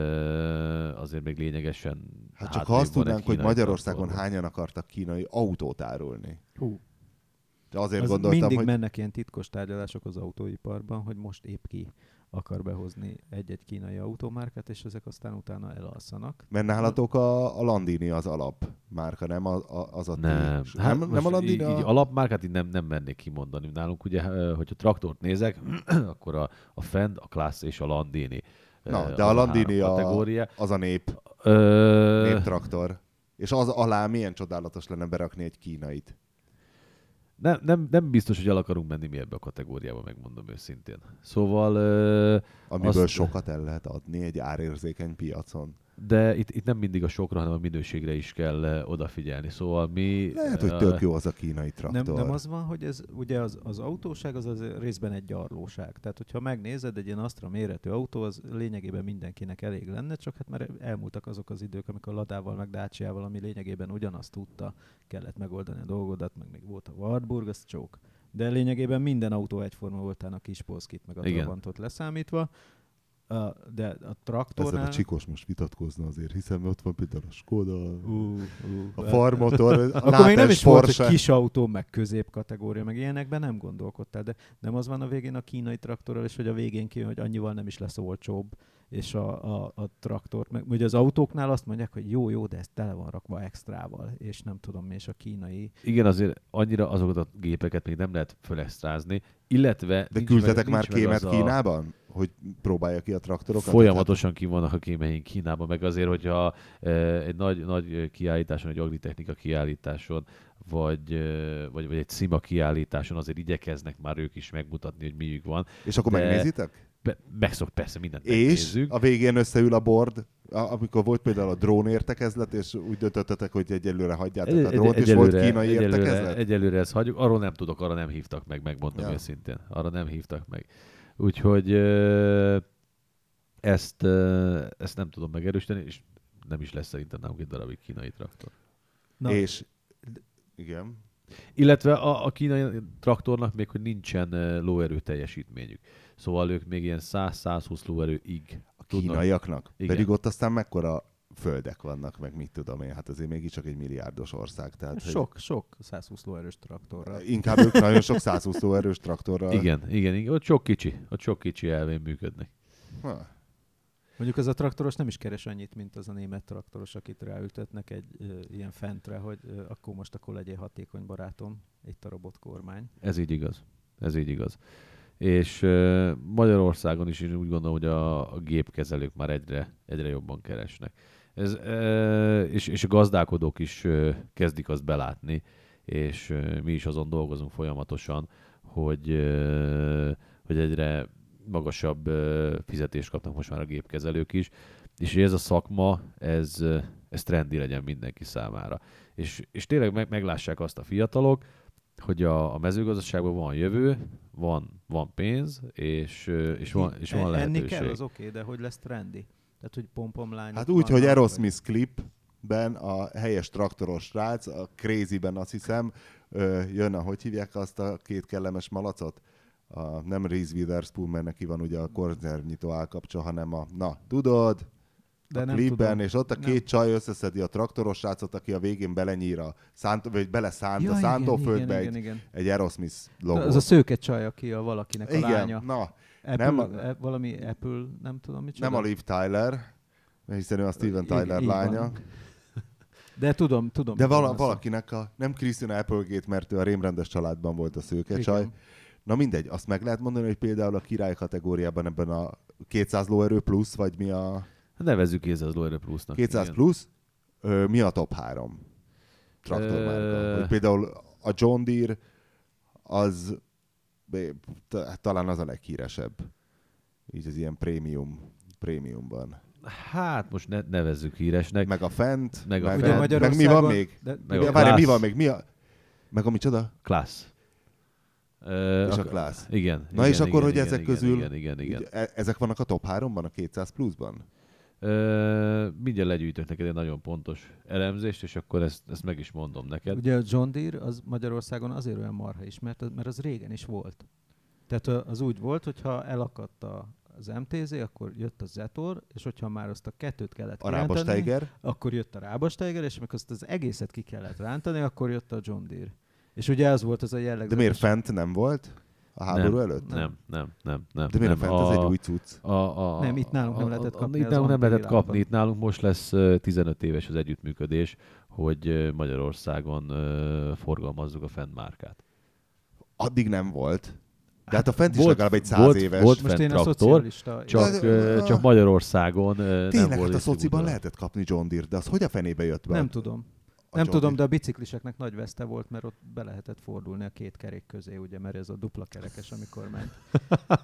azért még lényegesen Hát csak ha azt tudnánk, hogy Magyarországon traktorban. hányan akartak kínai autót árulni. Hú, De azért az gondoltam, mindig hogy mennek ilyen titkos tárgyalások az autóiparban, hogy most épp ki akar behozni egy-egy kínai automárkát, és ezek aztán utána elalszanak. mert nálatok a, a Landini az alap márka, nem a, a, az a Nem, hát nem, nem a Landini így, így a... alapmárkát így nem, nem mernék kimondani. Nálunk ugye, hogyha traktort nézek, [clears throat] akkor a, a Fend, a Class és a Landini. Na, de az a Landini a, kategória. az a nép, Ö, néptraktor. És az alá milyen csodálatos lenne berakni egy kínait. Nem, nem, nem biztos, hogy el akarunk menni mi ebbe a kategóriába, megmondom őszintén. Szóval, ö, Amiből Azt- sokat el lehet adni egy árérzékeny piacon. De itt, itt nem mindig a sokra, hanem a minőségre is kell ö, odafigyelni. Szóval mi... Lehet, hogy ö, tök jó az a kínai traktor. Nem, nem az van, hogy ez ugye az, az autóság az, az részben egy gyarlóság. Tehát, hogyha megnézed, egy ilyen Astra méretű autó, az lényegében mindenkinek elég lenne, csak hát már elmúltak azok az idők, amikor Ladával, meg Dacia-val, ami lényegében ugyanazt tudta, kellett megoldani a dolgodat, meg még volt a Wartburg, az csók. De lényegében minden autó egyforma volt, a kis Polskit, meg a Igen. Trabantot leszámítva. De a Ezzel traktornál... a csikos most vitatkozna azért, hiszen ott van például a Skoda, Uh, uh, a farmotor, a Akkor még nem is volt, Porsche. hogy kis autó, meg középkategória, meg ilyenekben nem gondolkodtál, de nem az van a végén a kínai traktorral, és hogy a végén kijön, hogy annyival nem is lesz olcsóbb, és a, a, a traktort, meg ugye az autóknál azt mondják, hogy jó, jó, de ez tele van rakva extrával, és nem tudom mi, és a kínai. Igen, azért annyira azokat a gépeket még nem lehet fölextrázni, illetve... De küldtetek meg, már kémet az Kínában? Hogy próbálja ki a traktorokat? Folyamatosan ki vannak a kémeink Kínában, meg azért, hogyha e, egy nagy, nagy kiállításon, egy agritechnika kiállításon, vagy, e, vagy, vagy egy szima kiállításon azért igyekeznek már ők is megmutatni, hogy miük van. És akkor De- megnézitek? Be, megszok, persze, mindent És megnézzük. a végén összeül a board, amikor volt például a drón értekezlet, és úgy döntöttetek, hogy egyelőre hagyjátok a drónt, és volt kínai egyelőre, értekezlet? egyelőre ezt hagyjuk. Arról nem tudok, arra nem hívtak meg, megmondom Ja. őszintén. Arra nem hívtak meg. Úgyhogy ezt, ezt nem tudom megerősíteni, és nem is lesz szerintem nálunk egy darabig kínai traktor. Na, És igen. Illetve a, a kínai traktornak még, hogy nincsen lóerő teljesítményük. Szóval ők még ilyen 100-120 lóerőig A tudnak. kínaiaknak. Igen. Pedig ott aztán mekkora földek vannak, meg mit tudom én, hát azért mégiscsak egy milliárdos ország. Tehát, hogy sok, sok 120 lóerős traktorral. Inkább ők nagyon sok 120 lóerős traktorral. Igen, igen, igen, ott sok kicsi, ott sok kicsi elvén működnek. Ha. Mondjuk az a traktoros nem is keres annyit, mint az a német traktoros, akit ráültetnek egy ö, ilyen fentre, hogy ö, akkor most akkor legyél hatékony barátom, itt a robotkormány. Ez így igaz. Ez így igaz. És Magyarországon is én úgy gondolom, hogy a, a gépkezelők már egyre, egyre jobban keresnek. Ez, és, és a gazdálkodók is kezdik azt belátni, és mi is azon dolgozunk folyamatosan, hogy, hogy egyre magasabb fizetést kapnak most már a gépkezelők is. és hogy ez a szakma, ez, ez trendi legyen mindenki számára. És, és tényleg meg, meglássák azt a fiatalok, hogy a, a mezőgazdaságban van jövő, van, van pénz, és, és van, és van lehetőség. Enni kell, az oké, okay, de hogy lesz trendi? Tehát, hogy pompomlány. Hát úgy, hogy Aerosmith klipben a helyes traktoros srác, a Crazy-ben azt hiszem, jön a, hogy hívják azt a két kellemes malacot? A, nem Reese Witherspoon, mert neki van ugye a korzernyitó állkapcsa, hanem a, na, tudod, de a nem klipben, tudom. és ott a két nem. csaj összeszedi a traktoros srácot, aki a végén belenyír a szánt, vagy beleszánt ja, a szántóföldbe egy, igen, igen. egy Aerosmith logót. Az a szőke csaj, aki a valakinek a igen, lánya. na. Apple, nem, a, e, valami Apple, nem tudom mit Nem a Liv Tyler, hiszen ő a Steven Tyler I, lánya. Van. [laughs] De tudom, tudom. De vala, valakinek a, nem Christina Applegate, mert ő a rémrendes családban volt a szőke csaj. Na mindegy, azt meg lehet mondani, hogy például a király kategóriában ebben a 200 lóerő plusz, vagy mi a... Nevezzük 200 lóerő plusznak. 200 igen. plusz, ö, mi a top 3 traktormárka? Ö... Például a John Deere az talán az a leghíresebb. Így az ilyen prémium, prémiumban. Hát most ne, nevezzük híresnek. Meg a fent, meg, a meg, fent. meg mi van még? De, meg mi, várj, mi van még? Mi a... Meg a micsoda? Klassz. Uh, és a Class. Igen. Na igen, és akkor, igen, hogy igen, ezek igen, közül, igen, igen, igen. E- ezek vannak a top 3-ban, a 200 pluszban? Uh, mindjárt legyűjtök neked egy nagyon pontos elemzést, és akkor ezt, ezt meg is mondom neked. Ugye a John Deere az Magyarországon azért olyan marha is, mert, mert az régen is volt. Tehát az úgy volt, hogyha elakadt a, az MTZ, akkor jött a Zetor, és hogyha már azt a kettőt kellett a rántani, akkor jött a Rábasteiger, és amikor azt az egészet ki kellett rántani, akkor jött a John Deere. És ugye az volt az a jellegzetes... De miért fent nem volt? A háború nem, előtt? Nem, nem, nem, nem. De miért nem, fent? A, Ez egy új cucc. A, a, nem, itt nálunk nem lehetett kapni. Itt nálunk nem lehetett kapni, itt nálunk most lesz 15 éves az együttműködés, hogy Magyarországon forgalmazzuk a fent márkát. Addig nem volt. De hát a fent is volt, legalább egy száz volt, éves. Volt Most fent traktor, csak, de, csak Magyarországon Tényleg, nem volt hát a szociban lehetett kapni John Deere, de az hogy a fenébe jött be? Nem tudom. Nem John tudom, de a bicikliseknek nagy veszte volt, mert ott be lehetett fordulni a két kerék közé, ugye, mert ez a dupla kerekes, amikor ment.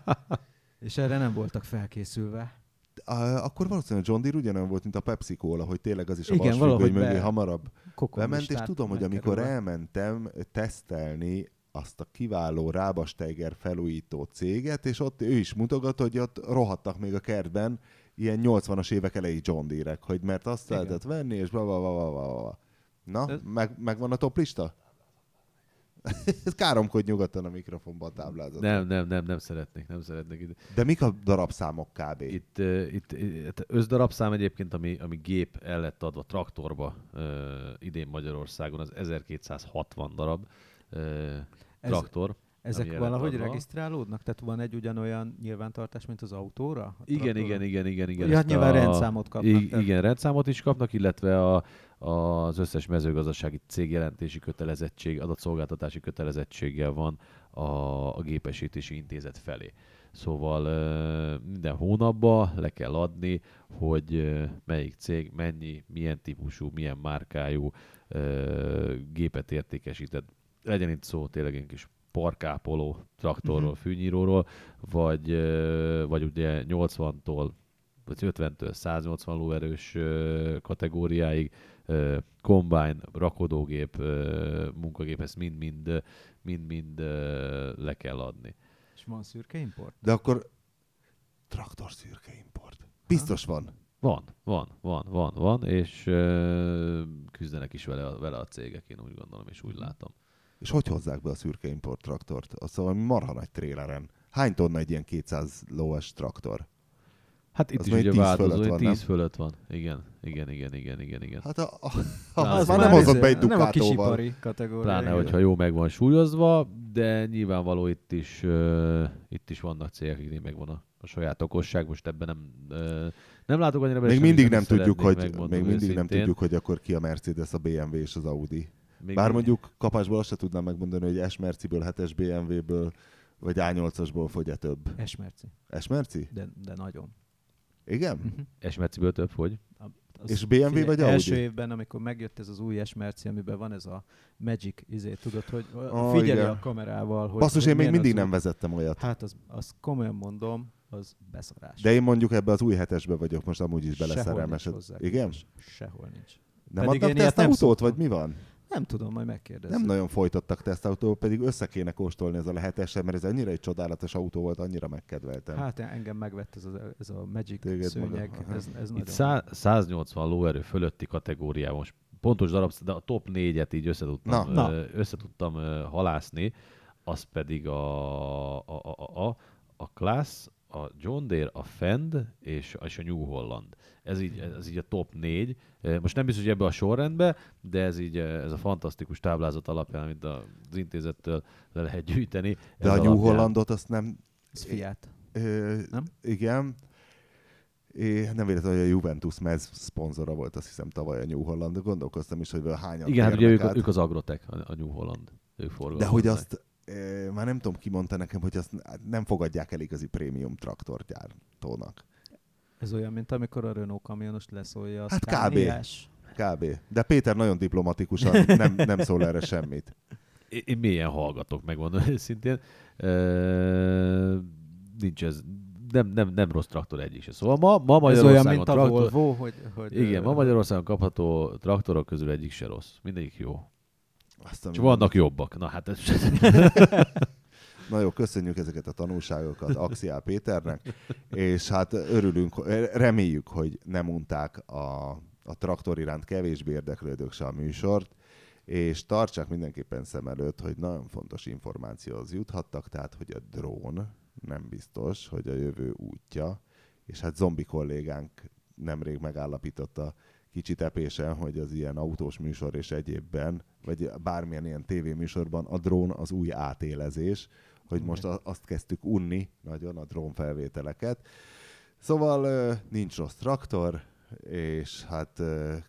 [laughs] És erre nem voltak felkészülve. Uh, akkor valószínűleg John Deere ugyanolyan volt, mint a Pepsi Cola, hogy tényleg az is a Igen, vasfüggöny mögé hamarabb bement, és tudom, hogy amikor elmentem tesztelni azt a kiváló Rábasteiger felújító céget, és ott ő is mutogat, hogy ott rohadtak még a kertben ilyen 80-as évek elejé John Deere-ek, hogy mert azt Igen. lehetett venni, és bla bla bla bla bla. Na, Ez... meg, megvan a top lista? [laughs] Káromkodj nyugodtan a mikrofonba a táblázat. Nem, nem, nem, nem szeretnék, nem szeretnék. De mik a darabszámok kb? Itt, uh, itt, itt összdarabszám egyébként, ami, ami gép el lett adva traktorba uh, idén Magyarországon, az 1260 darab uh, traktor. Ezek valahogy regisztrálódnak? Tehát van egy ugyanolyan nyilvántartás, mint az autóra? Igen, igen, igen, igen, igen. Ja, hát nyilván a... rendszámot kapnak. I- igen, rendszámot is kapnak, illetve a, az összes mezőgazdasági cég jelentési kötelezettség, adatszolgáltatási kötelezettséggel van a, a gépesítési intézet felé. Szóval minden hónapban le kell adni, hogy melyik cég mennyi, milyen típusú, milyen márkájú gépet értékesített. Legyen itt szó tényleg egy kis parkápoló traktorról, uh-huh. fűnyíróról, vagy, vagy ugye 80-tól vagy 50-től 180 lóerős kategóriáig, kombine, rakodógép, munkagép, ezt mind-mind mind-mind le kell adni. És van szürke import? De akkor traktor szürke import. Biztos van. Van, van, van, van, van, és küzdenek is vele, vele a cégek, én úgy gondolom, és úgy látom. És hogy hozzák be a szürke import traktort? Azt szóval marha nagy tréleren. Hány tonna egy ilyen 200 lóes traktor? Hát itt az is ugye változó, hogy 10 fölött van. Igen, igen, igen, igen, igen, igen. Hát a, a, a, az már nem hozott be egy dukátóval. Nem a kisipari kategória. Pláne, hogyha jó meg van súlyozva, de nyilvánvaló itt is, uh, itt is vannak cégek, akiknél megvan a, a saját okosság. Most ebben nem, uh, nem látok annyira Még mindig nem tudjuk, hogy, még mindig nem tudjuk, hogy akkor ki a Mercedes, a BMW és az Audi. Még Bár mondjuk kapásból azt se tudnám megmondani, hogy S Merciből, 7-es BMW-ből, vagy A8-asból fogy-e több. S Merci. S Merci? De, de nagyon. Igen? Uh-huh. S Merciből több fogy. Az és BMW figyelj, vagy Audi? Első évben, amikor megjött ez az új S Merci, amiben van ez a Magic izé, tudod, hogy oh, figyeli igen. a kamerával. Hogy, Basszus, hogy én még mindig nem vezettem olyat. Hát az, az komolyan mondom, az beszarás. De én mondjuk ebbe az új hetesbe vagyok most amúgy is beleszerelmesed. Igen? Sehol nincs. Nem Pedig adnak én ilyet nem tesztautót, szoktam. vagy mi van? Nem tudom, majd megkérdezni. Nem nagyon folytattak tesztautót, pedig össze kéne kóstolni ez a lehetesen, mert ez annyira egy csodálatos autó volt, annyira megkedveltem. Hát engem megvett ez a, ez a Magic Téged szőnyeg, maga. ez, ez Itt nagyon... szá- 180 lóerő fölötti kategóriában, most pontos darab, de a top négyet így összetudtam, Na. halászni, az pedig a, a, a, a, a, a Class, a John Deere, a Fend és, és a New Holland. Ez így, ez így a top négy. Ö, Most nem biztos, hogy ebbe a sorrendbe, de ez így ez a fantasztikus táblázat alapján, amit az intézettől le lehet gyűjteni. De a New alapján- Hollandot azt nem... Ez Fiat. Ö, Nem? Igen. É, nem véletlenül, hogy a Juventus mez szponzora volt, azt hiszem tavaly a New Holland. Gondolkoztam is, hogy hányan Igen, hát ugye ők, át. ők az Agrotech, a, New Holland. Ők De hogy azt, már nem tudom, ki mondta nekem, hogy azt nem fogadják el igazi prémium traktorgyártónak. Ez olyan, mint amikor a Renault kamionos leszólja a Hát kb. Scania-s. Kb. De Péter nagyon diplomatikusan nem, nem szól erre semmit. Én, én mélyen hallgatok, megmondom őszintén. Ö, nincs ez, nem, nem, nem rossz traktor egyik se. Szóval ma, ma Ez Magyarországon olyan, mint a traktor... Volvo, hogy... hogy Igen, ma Magyarországon kapható traktorok közül egyik se rossz. Mindegyik jó. Azt, ami És vannak jobbak. Na hát ez [laughs] Na jó, köszönjük ezeket a tanulságokat Axiál Péternek, és hát örülünk, reméljük, hogy nem unták a, a traktor iránt kevésbé érdeklődők se a műsort, és tartsák mindenképpen szem előtt, hogy nagyon fontos információhoz juthattak, tehát hogy a drón nem biztos, hogy a jövő útja, és hát zombi kollégánk nemrég megállapította kicsit epésen, hogy az ilyen autós műsor és egyébben, vagy bármilyen ilyen tévéműsorban a drón az új átélezés, hogy most azt kezdtük unni nagyon a drón felvételeket. Szóval nincs rossz traktor, és hát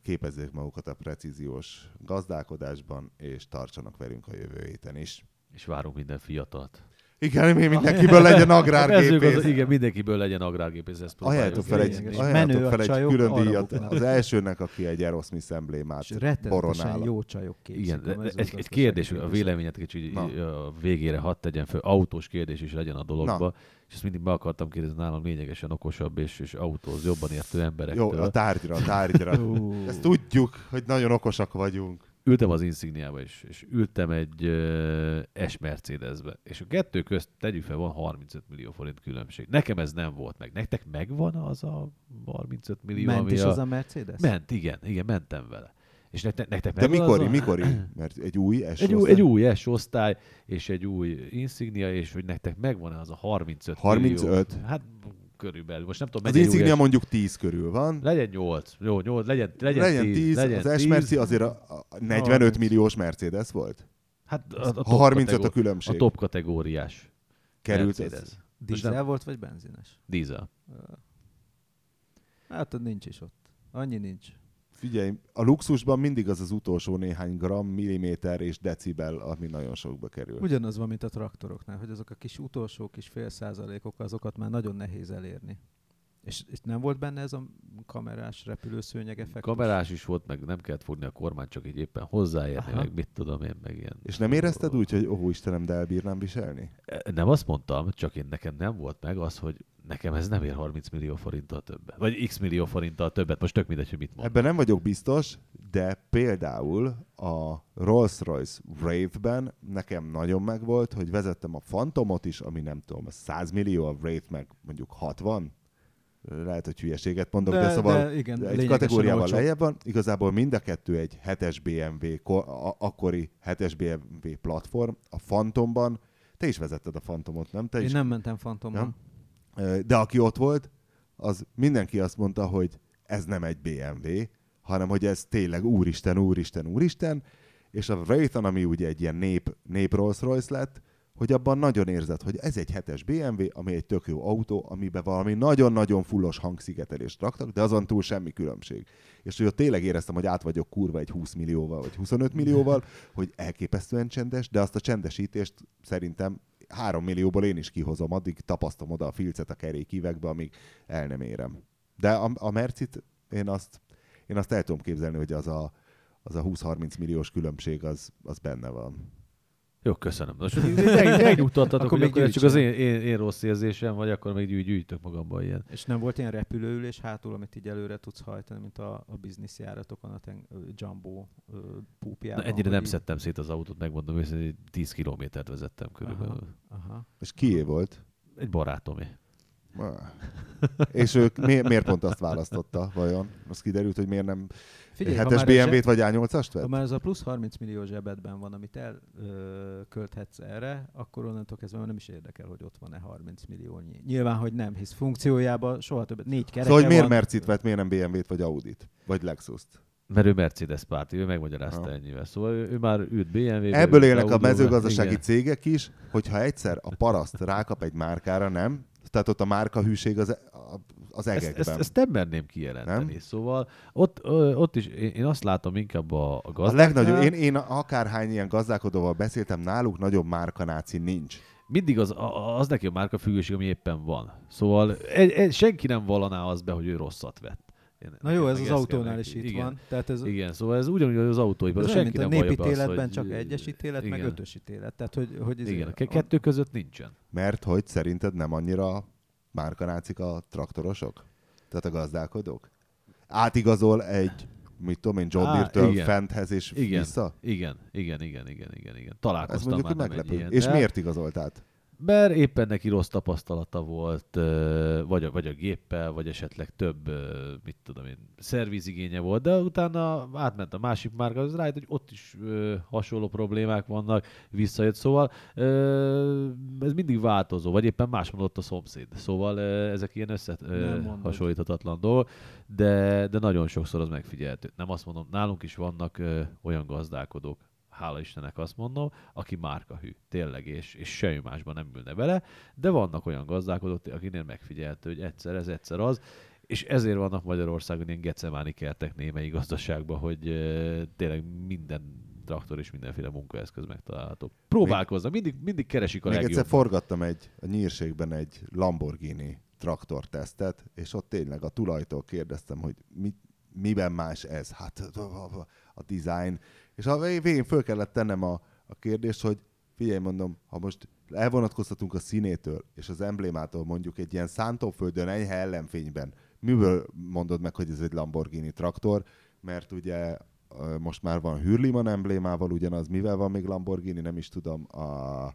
képezzék magukat a precíziós gazdálkodásban, és tartsanak velünk a jövő héten is. és várunk minden fiatalt. Igen, mi mindenkiből [laughs] legyen agrárgépész. az, igen, mindenkiből legyen agrárgépész. Ezt Ajánljátok fel egy, Menő ajánljátok a fel egy külön díjat az elsőnek, aki egy Aerosmith emblémát boronál. jó csajok képzik Igen, egy, egy kérdés, a véleményet kicsit a végére hadd tegyen föl, autós kérdés is legyen a dologba, Na. és ezt mindig be akartam kérdezni nálam lényegesen okosabb és, és autóz jobban értő Jó, emberektől. a tárgyra, a tárgyra. [laughs] Ezt tudjuk, hogy nagyon okosak vagyunk. Ültem az Insigniába is, és ültem egy uh, S Mercedesbe, és a kettő közt tegyük fel, van 35 millió forint különbség. Nekem ez nem volt meg. Nektek megvan az a 35 millió, Ment ami is a... az a Mercedes? Ment, igen, igen, mentem vele. És nektek, nektek De megvan mikori, az a... mikori? [clears throat] Mert egy új S Egy új, egy új S osztály, és egy új Insignia, és hogy nektek megvan az a 35 35? millió. Hát körülbelül. Most nem tudom, Az Insignia mondjuk 10 körül van. Legyen 8. Jó, 8, legyen, legyen, Legyen 10, 10, legyen az S 10. Merci azért a a 45 30. milliós Mercedes volt. Hát a, a, Ha 35 a különbség. A top kategóriás Került Mercedes. ez. Dízel nem- volt, vagy benzines? Dízel. Hát ott nincs is ott. Annyi nincs. Figyelj, a luxusban mindig az az utolsó néhány gram, milliméter és decibel, ami nagyon sokba kerül. Ugyanaz van, mint a traktoroknál, hogy azok a kis utolsó kis fél százalékok, azokat már nagyon nehéz elérni. És, és nem volt benne ez a kamerás repülőszőnyeg effektus? Kamerás is volt, meg nem kellett fogni a kormányt, csak így éppen hozzáérni, Aha. meg mit tudom én, meg ilyen. És nem érezted úgy, hogy ó, Istenem, de elbírnám viselni? Nem azt mondtam, csak én nekem nem volt meg az, hogy nekem ez nem ér 30 millió forinttal többet. Vagy x millió forinttal többet, most tök mindegy, hogy mit mond. Ebben nem vagyok biztos, de például a Rolls-Royce Wraith-ben nekem nagyon megvolt, hogy vezettem a Phantomot is, ami nem tudom, 100 millió, a Wraith meg mondjuk 60. Lehet, hogy hülyeséget mondok, de, De- szóval de igen, egy kategóriával olcsóbb. lejjebb van. Igazából mind a kettő egy 7-es BMW, a- akkori 7-es BMW platform. A Phantomban, te is vezetted a Phantomot, nem? Te Én is nem mentem fantommal. Nem? De aki ott volt, az mindenki azt mondta, hogy ez nem egy BMW, hanem hogy ez tényleg úristen, úristen, úristen, és a Wraithon, ami ugye egy ilyen nép, nép Rolls Royce lett, hogy abban nagyon érzed, hogy ez egy hetes BMW, ami egy tök jó autó, amiben valami nagyon-nagyon fullos hangszigetelést raktak, de azon túl semmi különbség. És hogy ott tényleg éreztem, hogy át vagyok kurva egy 20 millióval, vagy 25 millióval, hogy elképesztően csendes, de azt a csendesítést szerintem 3 millióból én is kihozom, addig tapasztom oda a filcet a kerékívekbe, amíg el nem érem. De a, a Mercit, én azt, én azt el tudom képzelni, hogy az a, az a 20-30 milliós különbség az, az benne van. Jó, köszönöm. Most [laughs] meg- megnyugtattatok, Akkor még akkor csak az én, én, én rossz érzésem, vagy akkor még gyűjt, gyűjtök magamban ilyen. És nem volt ilyen repülőülés hátul, amit így előre tudsz hajtani, mint a, a bizniszjáratokon, a ten, Jumbo Na, púpjában. ennyire hogy nem így- szedtem szét az autót, megmondom őszintén, 10 kilométert vezettem körülbelül. Aha, aha. És kié volt? Egy barátomé. Ah. És ők mi, miért pont azt választotta, vajon? Most kiderült, hogy miért nem Figyelj, egy ha 7-es már egy BMW-t vagy A8-ast Ha vett? már ez a plusz 30 millió zsebedben van, amit elkölthetsz erre, akkor onnantól kezdve már nem is érdekel, hogy ott van-e 30 milliónyi. Nyilván, hogy nem, hisz funkciójában soha többet, négy kereke Szóval, hogy miért van. Mercit vett, miért nem BMW-t vagy Audit? Vagy Lexus-t? Mert ő Mercedes párti, ő megmagyarázta Ha. ennyivel. Szóval ő, ő már ült BMW-be. Ebből élnek a mezőgazdasági igen. cégek is, hogyha egyszer a paraszt rákap egy márkára, nem? Tehát ott a márkahűség az, az Ezt, egekben. ezt, ezt nem merném kijelenteni. Nem? Szóval ott, ö, ott is én, én azt látom inkább a, a A gazdáknál. legnagyobb, én, én akárhány ilyen gazdálkodóval beszéltem, náluk nagyobb márkanáci nincs. mindig az, a- az neki a márka függőség, ami éppen van. Szóval egy, egy, senki nem vallaná azt be, hogy ő rosszat vett. Én, Na jó, ez meg az ezt autónál is itt igen. van. Tehát ez, Igen, szóval ez ugyanúgy az autóiban. ez Senki mint a nem azt, népítéletben hogy- csak egyes ítélet, meg igen. ötös ítélet. Tehát, hogy, hogy ez Igen, a ke- kettő között nincsen. Mert hogy szerinted nem annyira márkanácik a traktorosok? Tehát a gazdálkodók? Átigazol egy, mit tudom én, John Deere-től fenthez és Igen, vissza? igen, igen, igen, igen, igen, igen. Ez Találkoztam mondjuk már meglepő. ilyen. És miért igazolt át? Mert éppen neki rossz tapasztalata volt, vagy a, vagy a géppel, vagy esetleg több, mit tudom én, szervizigénye volt, de utána átment a másik márka, az rájött, hogy ott is hasonló problémák vannak, visszajött, szóval ez mindig változó, vagy éppen más mondott a szomszéd. Szóval ezek ilyen össze, Nem ö, mondod. hasonlíthatatlan dolgok, de, de nagyon sokszor az megfigyelhető. Nem azt mondom, nálunk is vannak olyan gazdálkodók, hála Istennek azt mondom, aki márkahű, tényleg, és, és semmi másban nem ülne vele, de vannak olyan gazdálkodók, akinél megfigyelhető, hogy egyszer ez, egyszer az, és ezért vannak Magyarországon ilyen gecemáni kertek némely gazdaságban, hogy ö, tényleg minden traktor és mindenféle munkaeszköz megtalálható. Próbálkoznak, mindig, mindig keresik a Még legjobb. egyszer forgattam egy, a nyírségben egy Lamborghini traktortesztet, és ott tényleg a tulajtól kérdeztem, hogy mi, miben más ez? Hát a design. És a végén föl kellett tennem a, a kérdést, hogy figyelj, mondom, ha most elvonatkoztatunk a színétől és az emblémától mondjuk egy ilyen szántóföldön enyhe ellenfényben, miből mondod meg, hogy ez egy Lamborghini traktor? Mert ugye most már van Hürliman emblémával ugyanaz, mivel van még Lamborghini, nem is tudom. A...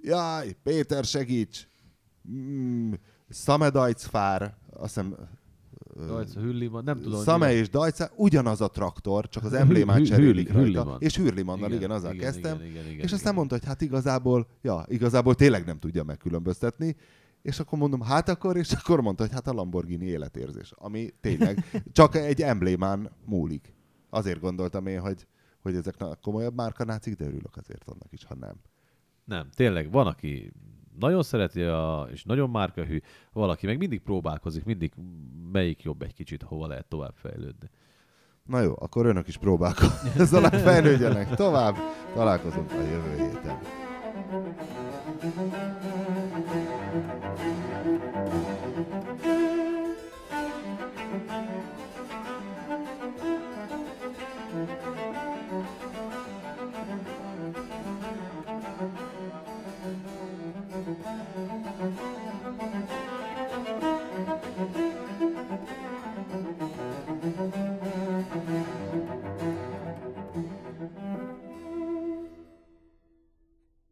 Jaj, Péter, segíts! Mm, Szame Dajcfár, azt hiszem... Dajca, Hülliman, nem tudom. Szame és Dajca, ugyanaz a traktor, csak az emblémát cserélik hü- rajta. Hürliman. És Hürlimannal, igen, azzal igen, kezdtem. Igen, igen, igen, és aztán igen. mondta, hogy hát igazából, ja, igazából tényleg nem tudja megkülönböztetni. És akkor mondom, hát akkor, és akkor mondta, hogy hát a Lamborghini életérzés, ami tényleg csak egy emblémán múlik. Azért gondoltam én, hogy, hogy ezek komolyabb márkanácik, de örülök azért annak is, ha nem. Nem, tényleg van, aki nagyon szereti, a, és nagyon márkahű, valaki meg mindig próbálkozik, mindig melyik jobb egy kicsit, hova lehet tovább fejlődni. Na jó, akkor önök is próbálkozzanak, [laughs] fejlődjenek tovább. Találkozunk a jövő héten.